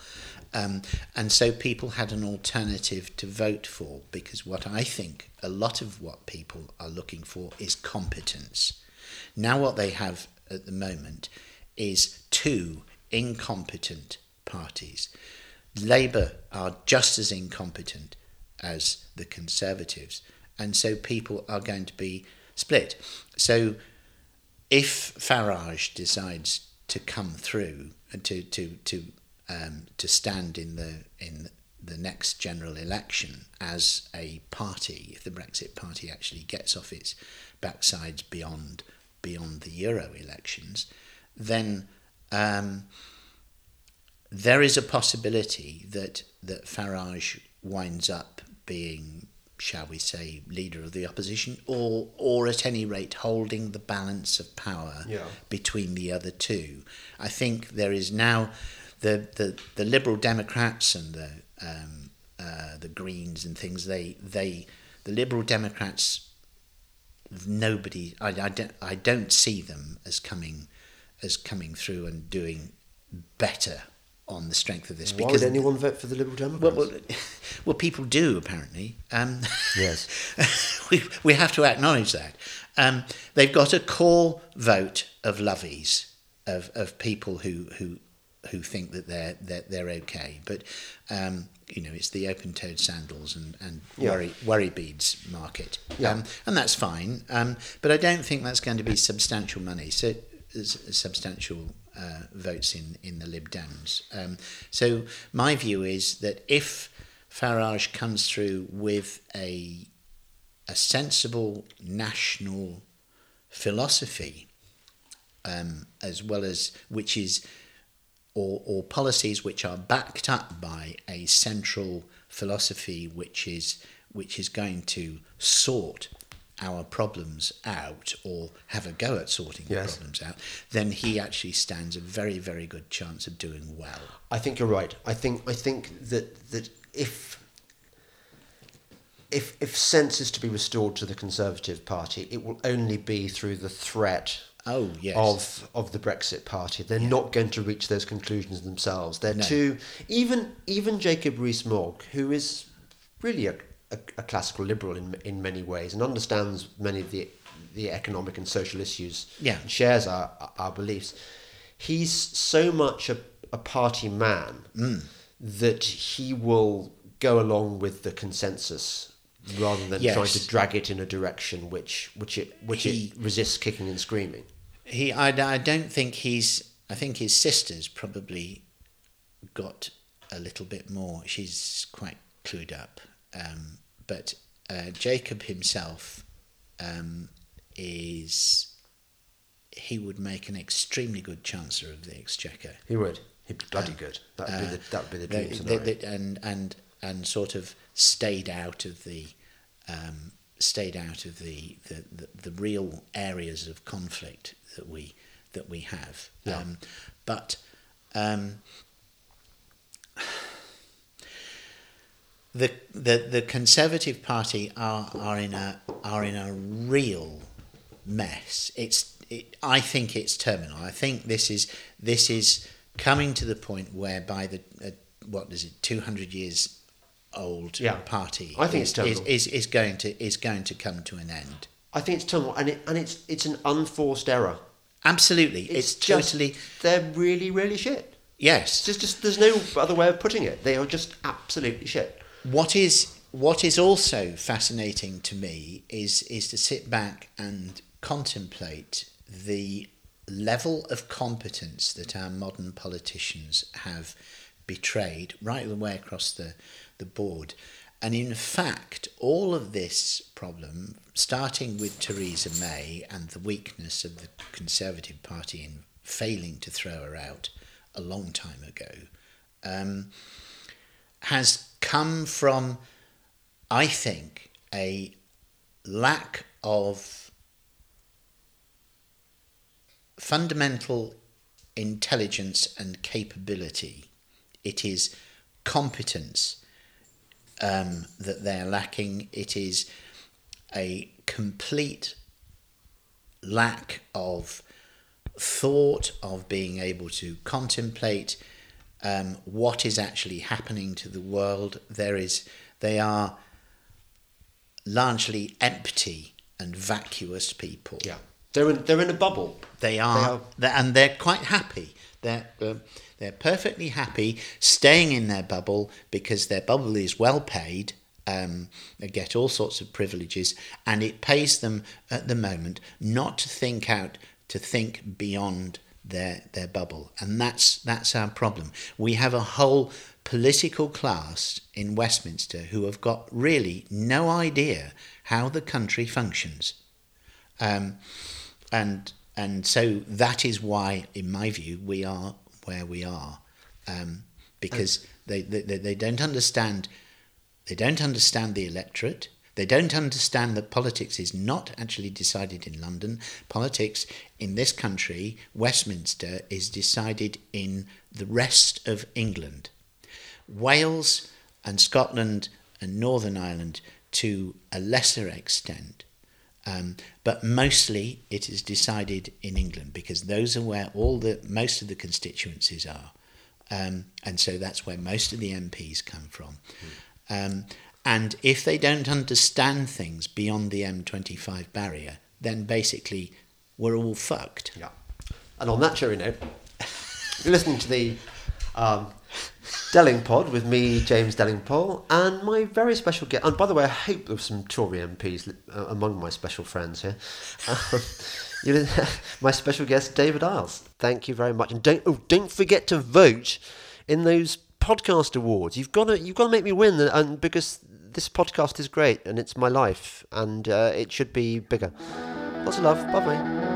Um, and so people had an alternative to vote for because what I think a lot of what people are looking for is competence. Now, what they have at the moment is two incompetent parties. Labour are just as incompetent as the Conservatives, and so people are going to be split. So if Farage decides to come through and to to to um, to stand in the in the next general election as a party, if the Brexit party actually gets off its backsides beyond beyond the Euro elections, then um, there is a possibility that that Farage winds up being, shall we say, leader of the opposition, or or at any rate holding the balance of power Yeah. between the other two. I think there is now the the, the Liberal Democrats and the um, uh, the Greens and things. They they the Liberal Democrats. Nobody, I, I don't, I don't see them as coming, as coming through and doing better on the strength of this. Why would anyone vote for the Liberal Democrats? Well, well, well, people do apparently. Um, Yes. we we have to acknowledge that. Um, they've got a core vote of lovies of, of people who who who think that they're they're, they're okay, but um, you know it's the open-toed sandals and and Yeah. worry worry beads market, Yeah. um, and that's fine. Um, but I don't think that's going to be substantial money. So substantial uh, votes in, in the Lib Dems. Um, so my view is that if Farage comes through with a a sensible national philosophy, um, as well as which is or, or policies which are backed up by a central philosophy which is which is going to sort our problems out or have a go at sorting Yes. the problems out, then he actually stands a very, very good chance of doing well. I think you're right. I think I think that that if if if sense is to be restored to the Conservative Party, it will only be through the threat Oh, yes. of of the Brexit Party. They're not going to reach those conclusions themselves. They're No. too even even Jacob Rees-Mogg, who is really a, a, a classical liberal in in many ways and understands many of the the economic and social issues Yeah. and shares our our beliefs. He's so much a, a party man Mm. that he will go along with the consensus rather than Yes. trying to drag it in a direction which which it which He- it resists kicking and screaming. He, I, I don't think he's. I think his sister's probably got a little bit more. She's quite clued up, um, but uh, Jacob himself um, is. He would make an extremely good chancellor of the exchequer. He would. He'd be bloody good. That would be the that would be the dream They- scenario. they- they- and and and sort of stayed out of the um, stayed out of the, the, the, the real areas of conflict that we that we have. Yeah. Um, but um, the, the the Conservative Party are are in a are in a real mess. It's it, I think it's terminal. I think this is this is coming to the point where by the uh, what is it two hundred years old Yeah. party I think is, it's terminal. is, is is going to is going to come to an end. I think it's terminal, and it and it's it's an unforced error. Absolutely, it's, just totally they're really really shit. yes. It's just, just there's no other way of putting it. They are just absolutely shit. What is what is also fascinating to me is is to sit back and contemplate the level of competence that our modern politicians have betrayed right the way across the, the board. And in fact, all of this problem, starting with Theresa May and the weakness of the Conservative Party in failing to throw her out a long time ago, um, has come from, I think, a lack of fundamental intelligence and capability. It is competence um, that they're lacking. It is a complete lack of thought, of being able to contemplate um, what is actually happening to the world. There is, they are largely empty and vacuous people. Yeah, they're in they're in a bubble. They are, They are- they and they're quite happy. They're um, they're perfectly happy staying in their bubble because their bubble is well paid. Um, they get all sorts of privileges, and it pays them at the moment not to think out to think beyond their their bubble, and that's that's our problem. We have a whole political class in Westminster who have got really no idea how the country functions, um, and and so that is why, in my view, we are where we are, um, because they, they they don't understand they don't understand the electorate. They don't understand that politics is not actually decided in London. Politics in this country, Westminster, is decided in the rest of England. Wales and Scotland and Northern Ireland to a lesser extent. Um, but mostly it is decided in England because those are where all the most of the constituencies are, um, and so that's where most of the MPs come from. Mm. Um, and if they don't understand things beyond the M25 barrier, then basically we're all fucked. Yeah. And on that cheery note, you're listening to the um, Delingpod with me, James Delingpole, and my very special guest. And by the way, I hope there's some Tory MPs uh, among my special friends here. Um, my special guest, David Eyles. Thank you very much, and don't oh, don't forget to vote in those podcast awards. You've got to you've got to make me win, and because this podcast is great and it's my life and uh, it should be bigger. Lots of love. Bye bye.